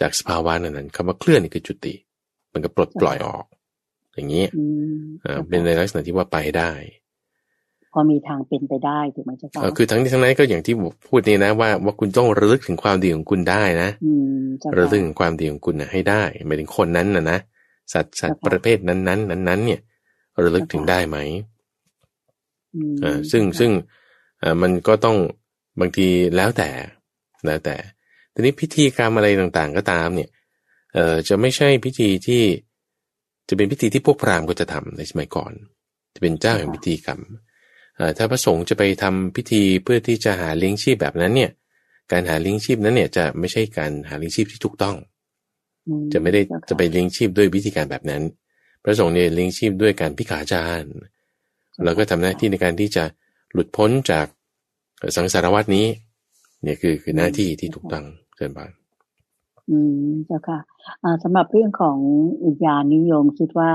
จากสภาวะนั้นคำว่าเคลื่อนนี่คือจุติ มันก็ปลดปล่อยออก อย่างนี้อ่าเป็นในลักษณะที่ว่าไปได้ พอมีทางเป็นไปได้ถูกไหมเจ้าค่ะคือทั้งนี้ทั้งนั้นก็อย่างที่พูดนี่นะว่าว่าคุณต้องระลึกถึงความดีของคุณได้นะระลึกถึงความดีของคุณนะให้ได้หมายถึงคนนั้นนะนะสัตว์สัตว์ประเภทนั้นนั้นนั้นนั้นเนี่ยระลึกถึงได้ไหมอ่าซึ่งซึ่งอ่ามันก็ต้องบางทีแล้วแต่แล้วแต่ ทีนี้พิธีกรรมอะไรต่างๆก็ตามเนี่ยเอ่อจะไม่ใช่พิธีที่จะเป็นพิธีที่พวกพราหมณ์ก็จะทำในสมัยก่อน จะเป็นเจ้าแห่งพิธีกรรมถ้าพระสงฆ์จะไปทำพิธีเพื่อที่จะหาเลี้ยงชีพแบบนั้นเนี่ย การหาเลี้ยงชีพนั้นเนี่ยจะไม่ใช่การหาเลี้ยงชีพที่ถูกต้อง จะไม่ได้จะไปเลี้ยงชีพด้วยวิธีการแบบนั้น พระสงฆ์เนี่ยเลี้ยงชีพด้วยการพิขาจารแล้วก็ทำหน้าที่ในการที่จะหลุดพ้นจากสังสารวัตนี้ เนี่ยคือคือหน้าที่ที่ถูกต้อง เชิญบานอืมเจ้าค่ะสำหรับเรื่องของวิญญาณนิยมคิดว่า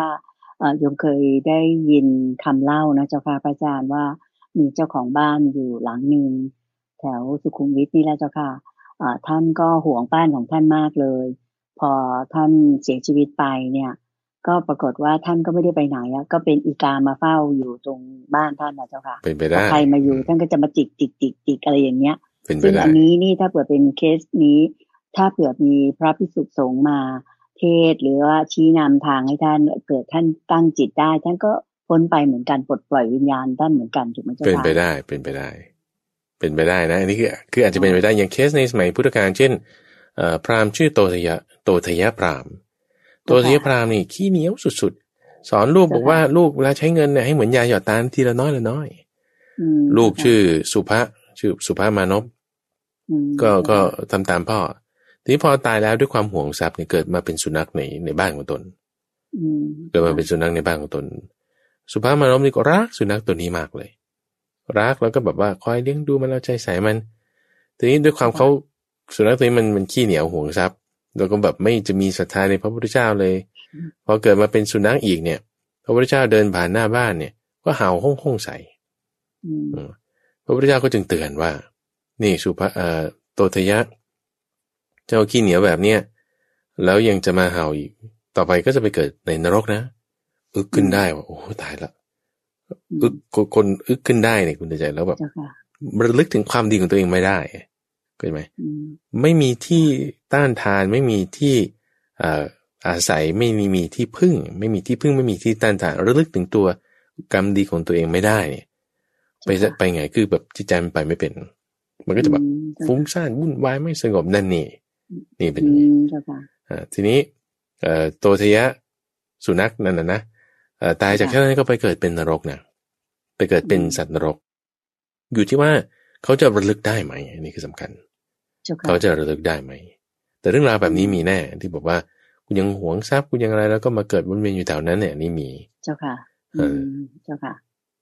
โยมเคยได้ยินคำเล่านะเจ้าค่ะพระอาจารย์ว่ามีเจ้าของบ้านอยู่หลังหนึ่งแถวสุขุมวิทนี่แหละเจ้าค่ะท่านก็ห่วงบ้านของท่านมากเลย พอท่านเสียชีวิตไปเนี่ย ก็ปรากฏว่าท่านก็ไม่ได้ไปไหนอะก็เป็นอีกามาเฝ้าอยู่ตรงบ้านท่านนะเจ้าค่ะเป็นไปได้ใครมาอยู่ท่านก็จะมาจิกจิกจิกจิกอะไรอย่างเงี้ย ซึ่งอันนี้นี่ถ้าเปิดเป็นเคสนี้ ถ้าเผื่อมีพระพิสุสงฆ์มาเทศหรือว่าชี้นำทางให้ท่านเกิดท่านตั้งจิตได้ ท่านก็พ้นไปเหมือนกันปลดปล่อยวิญญาณท่านเหมือนกันถูกไหมเจ้าค่ะเป็นไปได้เป็นไปได้ เป็นไปได้นะ อันนี้คือคืออาจจะเป็นไปได้อย่างเคสในสมัยพุทธกาลเช่นพราหมณ์ชื่อโตทยะโตทยะพราหมณ์โตทยะพราหมณ์นี่ขี้เหนียวสุดๆ สอนลูกบอกว่าลูกเวลาใช้เงินเนี่ยให้เหมือนยาหยอดตาทีละน้อยละน้อย ลูกชื่อสุภะชื่อสุภามานพ ก็ก็ทำตามพ่อ ทีนี้พอตายแล้วด้วยความห่วงทรัพย์เนี่ยเกิดมาเป็นสุนัขในในบ้านของตนเกิดมาเป็นสุนัขในบ้านของตน สุภาพมานพนี่ก็รักสุนัขตัวนี้มากเลย รักแล้วก็แบบว่าคอยเลี้ยงดูมันเอาใจใส่มัน ทีนี้ด้วยความเขาสุนัขตัวนี้มันมันขี้เหนียวห่วงทรัพย์ แล้วก็แบบไม่จะมีศรัทธาในพระพุทธเจ้าเลย พอเกิดมาเป็นสุนัขอีกเนี่ย พระพุทธเจ้าเดินผ่านหน้าบ้านเนี่ย ก็เห่าห้องห้องใส่พระพุทธเจ้าก็จึงเตือนว่า นี่สุภาเอ่อโตทยะ เจ้าขี้เหนียวแบบเนี้ยแล้วยังจะมาเห่าอีก ต่อไปก็จะไปเกิดในนรกนะ อึกขึ้นได้ว่าโอ้ตายละอึกคนอึกขึ้นได้เนี่ยคุณใจแล้วแบบระลึกถึงความดีของตัวเองไม่ได้เข้าใจไหมไม่มีที่ต้านทานไม่มีที่อาศัยไม่มีมีที่พึ่ง ไม่มีที่พึ่งไม่มีที่ต้านทานระลึกถึงตัวกรรมดีของตัวเองไม่ได้เนี่ยไปไปไงคือแบบจิตใจมันไปไม่เป็น มันก็จะแบบฟุ้งซ่านวุ่นวายไม่สงบนั่นนี่ นี่เป็นอ่าทีนี้เอ่อโตทยะสุนัขนั่นนะนะตายจากแค่นั้นก็ไปเกิดเป็นนรกนะไปเกิดเป็นสัตว์นรก อยู่ที่ว่าเขาจะระลึกได้ไหมนี่คือสำคัญ เขาจะระลึกได้ไหม แต่เรื่องราวแบบนี้มีแน่ ที่บอกว่าคุณยังหวงทรัพย์คุณยังอะไรแล้วก็มาเกิดวนเวียนอยู่แถวนั้นเนี่ยนี่มี เจ้าค่ะเจ้าค่ะ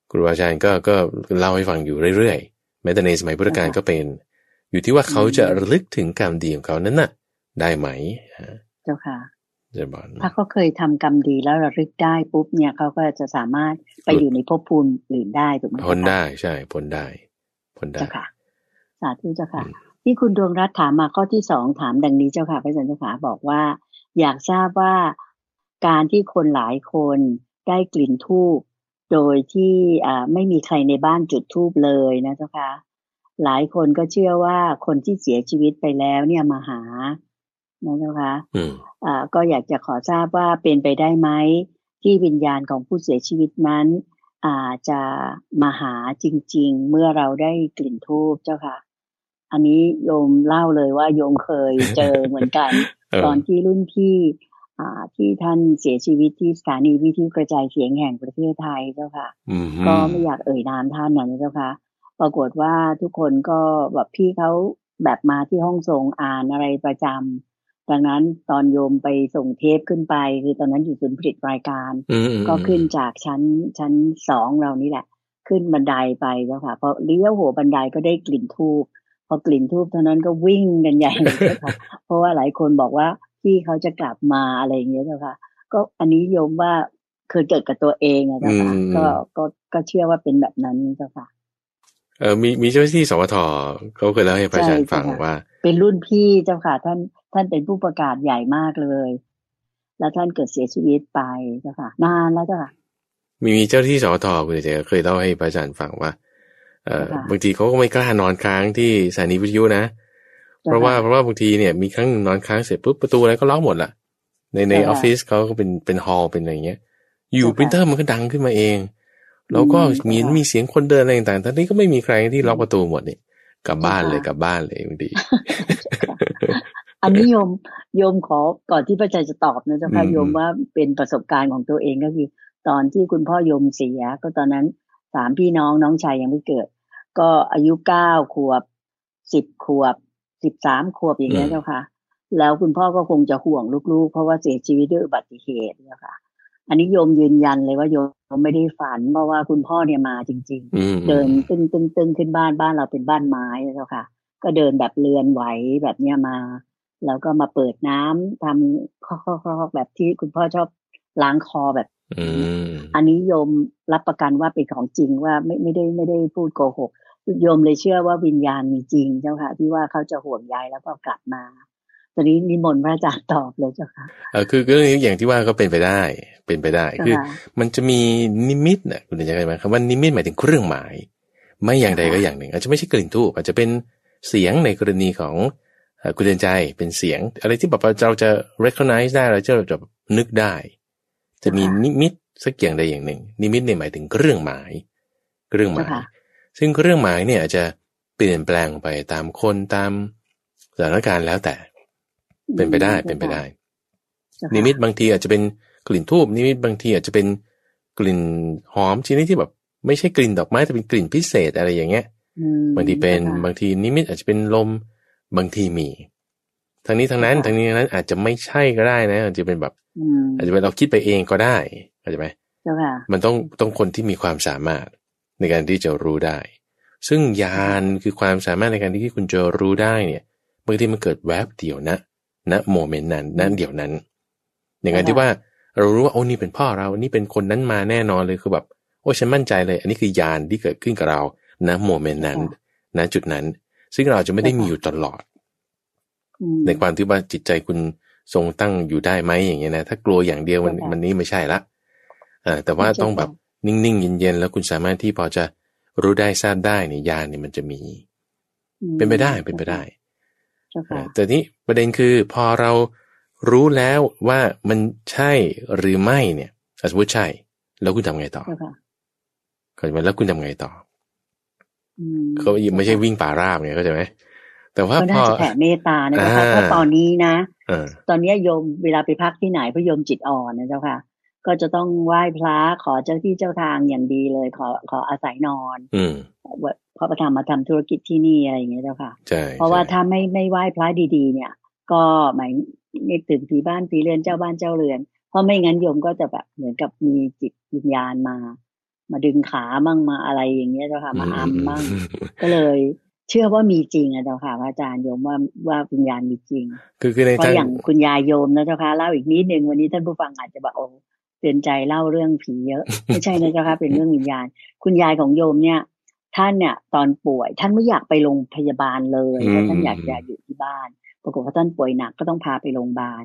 ครูอาจารย์ก็ก็เล่าให้ฟังอยู่เรื่อยๆแม้แต่ในสมัยพุทธกาลก็เป็น อยู่ที่ว่าเขาจะระลึกถึงกรรมดีของเขานั้นน่ะ ได้ไหมเจ้าค่ะถ้าเขาเคยทำกรรมดีแล้วระลึกได้ปุ๊บเนี่ยเขาก็จะสามารถไปอยู่ในภพภูมิอื่นได้ถูกไหมพ้นได้ใช่พ้นได้พ้นได้เจ้าค่ะ สาธุเจ้าค่ะ ที่คุณดวงรัตถามมาข้อที่สองถามดังนี้เจ้าค่ะพระอาจารย์เจ้าค่ะบอกว่า อยากทราบว่าการที่คนหลายคนได้กลิ่นทูบ โดยที่อ่าไม่มีใครในบ้านจุดธูปเลยนะเจ้าค่ะหลายคนก็เชื่อว่าคนที่เสียชีวิตไปแล้วเนี่ยมาหานะเจ้าค่ะอ่าก็อยากจะขอทราบว่าเป็นไปได้ไหมที่วิญญาณของผู้เสียชีวิตนั้นอาจจะมาหาจริง ๆ เมื่อเราได้กลิ่นทูบเจ้าค่ะ อันนี้โยมเล่าเลยว่าโยมเคยเจอเหมือนกัน ตอนที่รุ่นพี่ ที่ท่านเสียชีวิตที่สถานีวิทยุกระจายเสียงแห่งประเทศไทยเจ้าค่ะ ก็ไม่อยากเอ่ยนามท่านนะเจ้าค่ะ ปรากฏว่าทุกคนก็แบบพี่เขาแบบมาที่ห้องส่งอ่านอะไรประจำดังนั้นตอนโยมไปส่งเทปขึ้นไป คือตอนนั้นอยู่ศูนย์ผลิตรายการ ก็ขึ้นจากชั้นชั้นสองเรานี่แหละ ขึ้นบันไดไปเจ้าค่ะพอเลี้ยวหัวบันไดก็ได้กลิ่นทูบพอกลิ่นทูบเท่านั้นก็วิ่งกันใหญ่เลยค่ะเพราะว่าหลายคนบอกว่า ที่เขาจะกลับมาอะไรอย่างเงี้ยเจ้าค่ะก็อันนี้โยมว่าเคยเกิดกับตัวเองอะเจ้าค่ะก็ก็ก็เชื่อว่าเป็นแบบนั้นเจ้าค่ะเออมีมีเจ้าหน้าที่สวทเขาเคยเล่าให้พระอาจารย์ฟังว่า เป็นรุ่นพี่เจ้าค่ะ ท่านท่านเป็นผู้ประกาศใหญ่มากเลย แล้วท่านเกิดเสียชีวิตไปเจ้าค่ะ นานแล้วเจ้าค่ะ มีมีเจ้าที่สวทคุณเจเคยเล่าให้พระอาจารย์ฟังว่า เออบางทีเขาก็ไม่กล้านอนค้างที่สถานีวิทยุนะเพราะว่าเพราะว่าบางทีเนี่ยมีครั้งนอนค้างเสร็จปุ๊บประตูอะไรก็ล็อกหมดละในในออฟฟิศเขาก็เป็นเป็น hall เป็นอะไรเงี้ย อยู่ปรินเตอร์มันก็ดังขึ้นมาเอง แล้วก็มีมีเสียงคนเดินอะไรต่างๆทั้งนี้ก็ไม่มีใครที่ล็อกประตูหมดนี่กลับบ้านเลยกลับบ้านเลยบางทีอันนี้โยมโยมขอก่อนที่พระอาจารย์จะตอบนะเจ้าค่ะโยมว่าเป็นประสบการณ์ของตัวเองก็คือ ตอนที่คุณพ่อโยมเสีย ก็ตอนนั้นสามพี่น้องน้องชายยังไม่เกิด ก็อายุเก้าขวบสิบขวบ สิบสามขวบอย่างเงี้ยเจ้าค่ะ แล้วคุณพ่อก็คงจะห่วงลูกๆ เพราะว่าเสียชีวิตด้วยอุบัติเหตุเจ้าค่ะ อันนี้โยมยืนยันเลยว่าโยมไม่ได้ฝัน เพราะว่าคุณพ่อเนี่ยมาจริง ๆ เดินตึ้งตึ้งตึ้งขึ้นบ้านบ้านเราเป็นบ้านไม้เจ้าค่ะ ก็เดินแบบเรือนไหวแบบเนี้ยมา แล้วก็มาเปิดน้ำทำข้อๆแบบที่คุณพ่อชอบล้างคอแบบอันนี้โยมรับประกันว่าเป็นของจริงว่าไม่ไม่ได้ไม่ได้พูดโกหก โยมเลยเชื่อว่าวิญญาณมีจริงเจ้าค่ะ ที่ว่าเขาจะห่วงใยแล้วก็กลับมาตอนนี้นิมนต์พระอาจารย์ตอบเลยเจ้าค่ะเออคือเรื่องนี้อย่างที่ว่าก็เป็นไปได้ เป็นไปได้ คือ มันจะมีนิมิตนะคุณจะเข้าใจไหมคำว่านิมิตหมายถึงเครื่องหมาย ไม่อย่างใดก็อย่างหนึ่ง อาจจะไม่ใช่กลิ่นทูบอาจจะเป็นเสียงในกรณีของคุณเดินใจเป็นเสียง อะไรที่แบบเราจะ recognize ได้เราจะจะนึกได้ จะมีนิมิตสักอย่างใดอย่างหนึ่ง นิมิตเนี่ยหมายถึงเครื่องหมาย เครื่องหมาย ซึ่งเครื่องหมายเนี่ยจะเปลี่ยนแปลงไปตามคนตามสถานการณ์แล้วแต่ เป็นไปได้เป็นไปได้ นิมิตบางทีอาจจะเป็นกลิ่นทูบนิมิตบางทีอาจจะเป็นกลิ่นหอมชนิดที่แบบ ไม่ใช่กลิ่นดอกไม้แต่เป็นกลิ่นพิเศษอะไรอย่างเงี้ยบางทีเป็นบางทีนิมิตอาจจะเป็นลมบางทีมีทางนี้ทางนั้นทางนี้ทางนั้นอาจจะไม่ใช่ก็ได้นะอาจจะเป็นแบบอาจจะเป็นเราคิดไปเองก็ได้เข้าใจไหมมันต้องต้องคนที่มีความสามารถ ในการที่จะรู้ได้ ซึ่งญาณคือความสามารถในการที่คุณจะรู้ได้เนี่ยบางทีมันเกิดแวบเดียวนะณโมเมนต์นั้นนั่นเดียวนั้น อย่างนั้นที่ว่าเรารู้ว่าโอ้นี่เป็นพ่อเรานี่เป็นคนนั้นมาแน่นอนเลยคือแบบโอ้ฉันมั่นใจเลย อันนี้คือญาณที่เกิดขึ้นกับเราณโมเมนต์นั้นณจุดนั้น ซึ่งเราจะไม่ได้มีอยู่ตลอด ในความที่ว่าจิตใจคุณทรงตั้งอยู่ได้ไหมอย่างเงี้ยนะถ้ากลัวอย่างเดียวมันมันนี้ไม่ใช่ละอ่าแต่ว่าต้องแบบ นิ่งๆเย็นๆแล้วคุณสามารถที่พอจะรู้ได้ทราบได้เนี่ยญาณเนี่ยมันจะมี เป็นไปได้เป็นไปได้แต่นี้ประเด็นคือพอเรารู้แล้วว่ามันใช่หรือไม่เนี่ยสมมติใช่ แล้วคุณทำไงต่อเข้าใจไหมแล้วคุณทำไงต่อเขาไม่ใช่วิ่งป่าราบไงเข้าใจไหมแต่ว่าพอแผ่เมตตานะคะเพราะตอนนี้นะตอนนี้โยมเวลาไปพักที่ไหนพระโยมจิตอ่อนนะเจ้าค่ะ ก็จะต้องไหว้พระขอเจ้าที่เจ้าทางอย่างดีเลย ขอขออาศัยนอน อืพระประธรรมมาทำธุรกิจที่นี่อะไรอย่างเงี้ยเจ้าค่ะใช่เพราะว่าถ้าไม่ไม่ไหว้พระดีๆ เนี่ย ก็หมายนึกถึงผีบ้านผีเรือนเจ้าบ้านเจ้าเรือน เพราะไม่งั้นโยมก็จะแบบเหมือนกับมีจิตวิญญาณมา มาดึงขามั่งมาอะไรอย่างเงี้ยเจ้าค่ะ มาอัมมั่งก็เลยเชื่อว่ามีจริงอะเจ้าค่ะพระอาจารย์โยมว่าว่าวิญญาณมีจริง คือคือในเพราะอย่างคุณยายโยมนะเจ้าค่ะเล่าอีกนิดหนึ่งวันนี้ท่านผู้ฟังอาจจะบอกโอ้ เตือนใจเล่าเรื่องผีเยอะ ไม่ใช่นะเจ้าค่ะเป็นเรื่องวิญญาณ คุณยายของโยมเนี่ย ท่านเนี่ย ตอนป่วย ท่านไม่อยากไปโรงพยาบาลเลยท่านอยากจะอยู่ที่บ้าน ปรากฏว่าท่านป่วยหนักก็ต้องพาไปโรงพยาบาล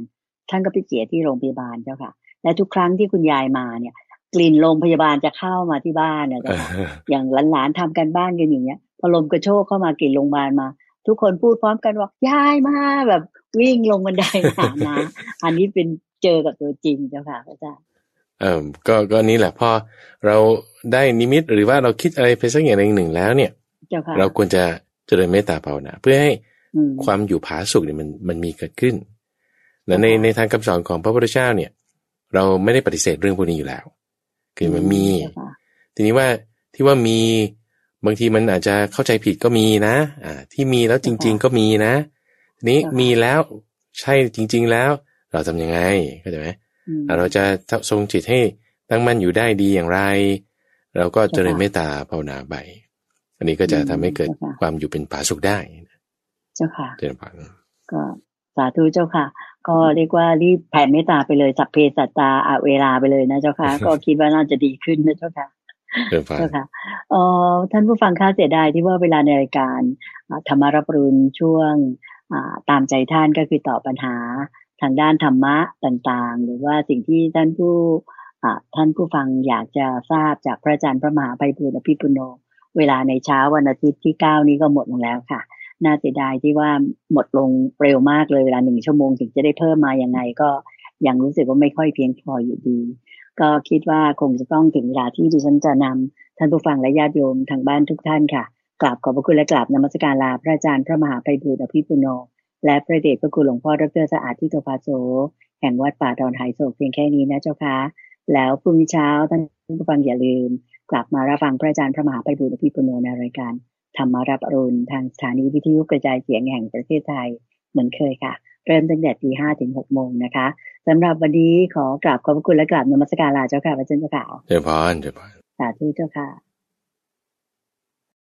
ท่านก็ไปเสียที่โรงพยาบาลเจ้าค่ะ และทุกครั้งที่คุณยายมาเนี่ยกลิ่นโรงพยาบาลจะเข้ามาที่บ้านนะอย่างหลานๆทำกันบ้านกันอย่างเงี้ย พอลมกระโชกเข้ามากลิ่นโรงพยาบาลมา ทุกคนพูดพร้อมกันว่ายายมาแบบวิ่งลงบันไดหานะ อันนี้เป็นเจอกับตัวจริงเจ้าค่ะพระอาจารย์ เออก็ก็นี้แหละพอเราได้นิมิตหรือว่าเราคิดอะไรไปสักอย่างหนึ่งแล้วเนี่ย เราควรจะเจริญเมตตาภาวนาเพื่อให้ความอยู่ผาสุกเนี่ยมันมันมีเกิดขึ้นและในในทางคำสอนของพระพุทธเจ้าเนี่ย เราไม่ได้ปฏิเสธเรื่องพวกนี้อยู่แล้ว คือมันมี ทีนี้ว่าที่ว่ามีบางทีมันอาจจะเข้าใจผิดก็มีนะ อ่า ที่มีแล้วจริง ๆ ก็มีนะ ทีนี้มีแล้วใช่จริง ๆ แล้ว เราทํำยังไงเข้าใจไหม เราจะทรงจิตให้ตั้งมั่นอยู่ได้ดีอย่างไร เราก็เจริญเมตตาภาวนาไปอันนี้ก็จะทำให้เกิดความอยู่เป็นผาสุขได้ เจ้าค่ะเจริญพรก็สาธุเจ้าค่ะ ก็เรียกว่ารีบแผ่เมตตาไปเลยสัพเพสัตตาอาเวลาไปเลยนะเจ้าค่ะ ก็คิดว่าน่าจะดีขึ้นนะเจ้าค่ะเจ้าค่ะเอ่อท่านผู้ฟังค่าเสียดายที่ว่าเวลาในรายการธรรมารับรุนช่วงตามใจท่านก็คือตอบปัญหา ทางด้านธรรมะต่างๆ หรือว่าสิ่งที่ท่านผู้ท่านผู้ฟังอยากจะทราบจากพระอาจารย์พระมหาภัยบุญอภิปุโน เวลาในเช้าวันอาทิตย์ที่เก้านี้ก็หมดลงแล้วค่ะ น่าเสียดายที่ว่าหมดลงเร็วมากเลยเวลาหนึ่งชั่วโมงถึงจะได้เพิ่มมาอย่างไงก็ยังรู้สึกว่าไม่ค่อยเพียงพออยู่ดี ก็คิดว่าคงจะต้องถึงเวลาที่ดิฉันจะนำท่านผู้ฟังและญาติโยมทางบ้านทุกท่านค่ะกราบขอบพระคุณและกราบนมัสการลาพระอาจารย์พระมหาไพบูลอภิปุโน และพระเดชพระคุณหลวงพ่อดรสะอาดทิโตภาโซแห่งวัดป่าดอนหายโศกเพียงแค่นี้นะเจ้าค่ะแล้วพรุ่งนี้เช้าท่านผู้ฟังอย่าลืม กลับมารับฟังพระอาจารย์พระมหาไพบูลอภิปุโนในรายการธรรมารับอรุณทางสถานีวิทยุกระจายเสียงแห่งประเทศไทยเหมือนเคยค่ะ เริ่มตั้งแต่ตีห้าถึงหกโมงนะคะสำหรับวันนี้ขอกราบขอบพระคุณและกราบนมัสการลาเจ้าค่ะพระเจ้าค่ะเจ้าพานเจ้าพานสาธุเจ้าค่ะ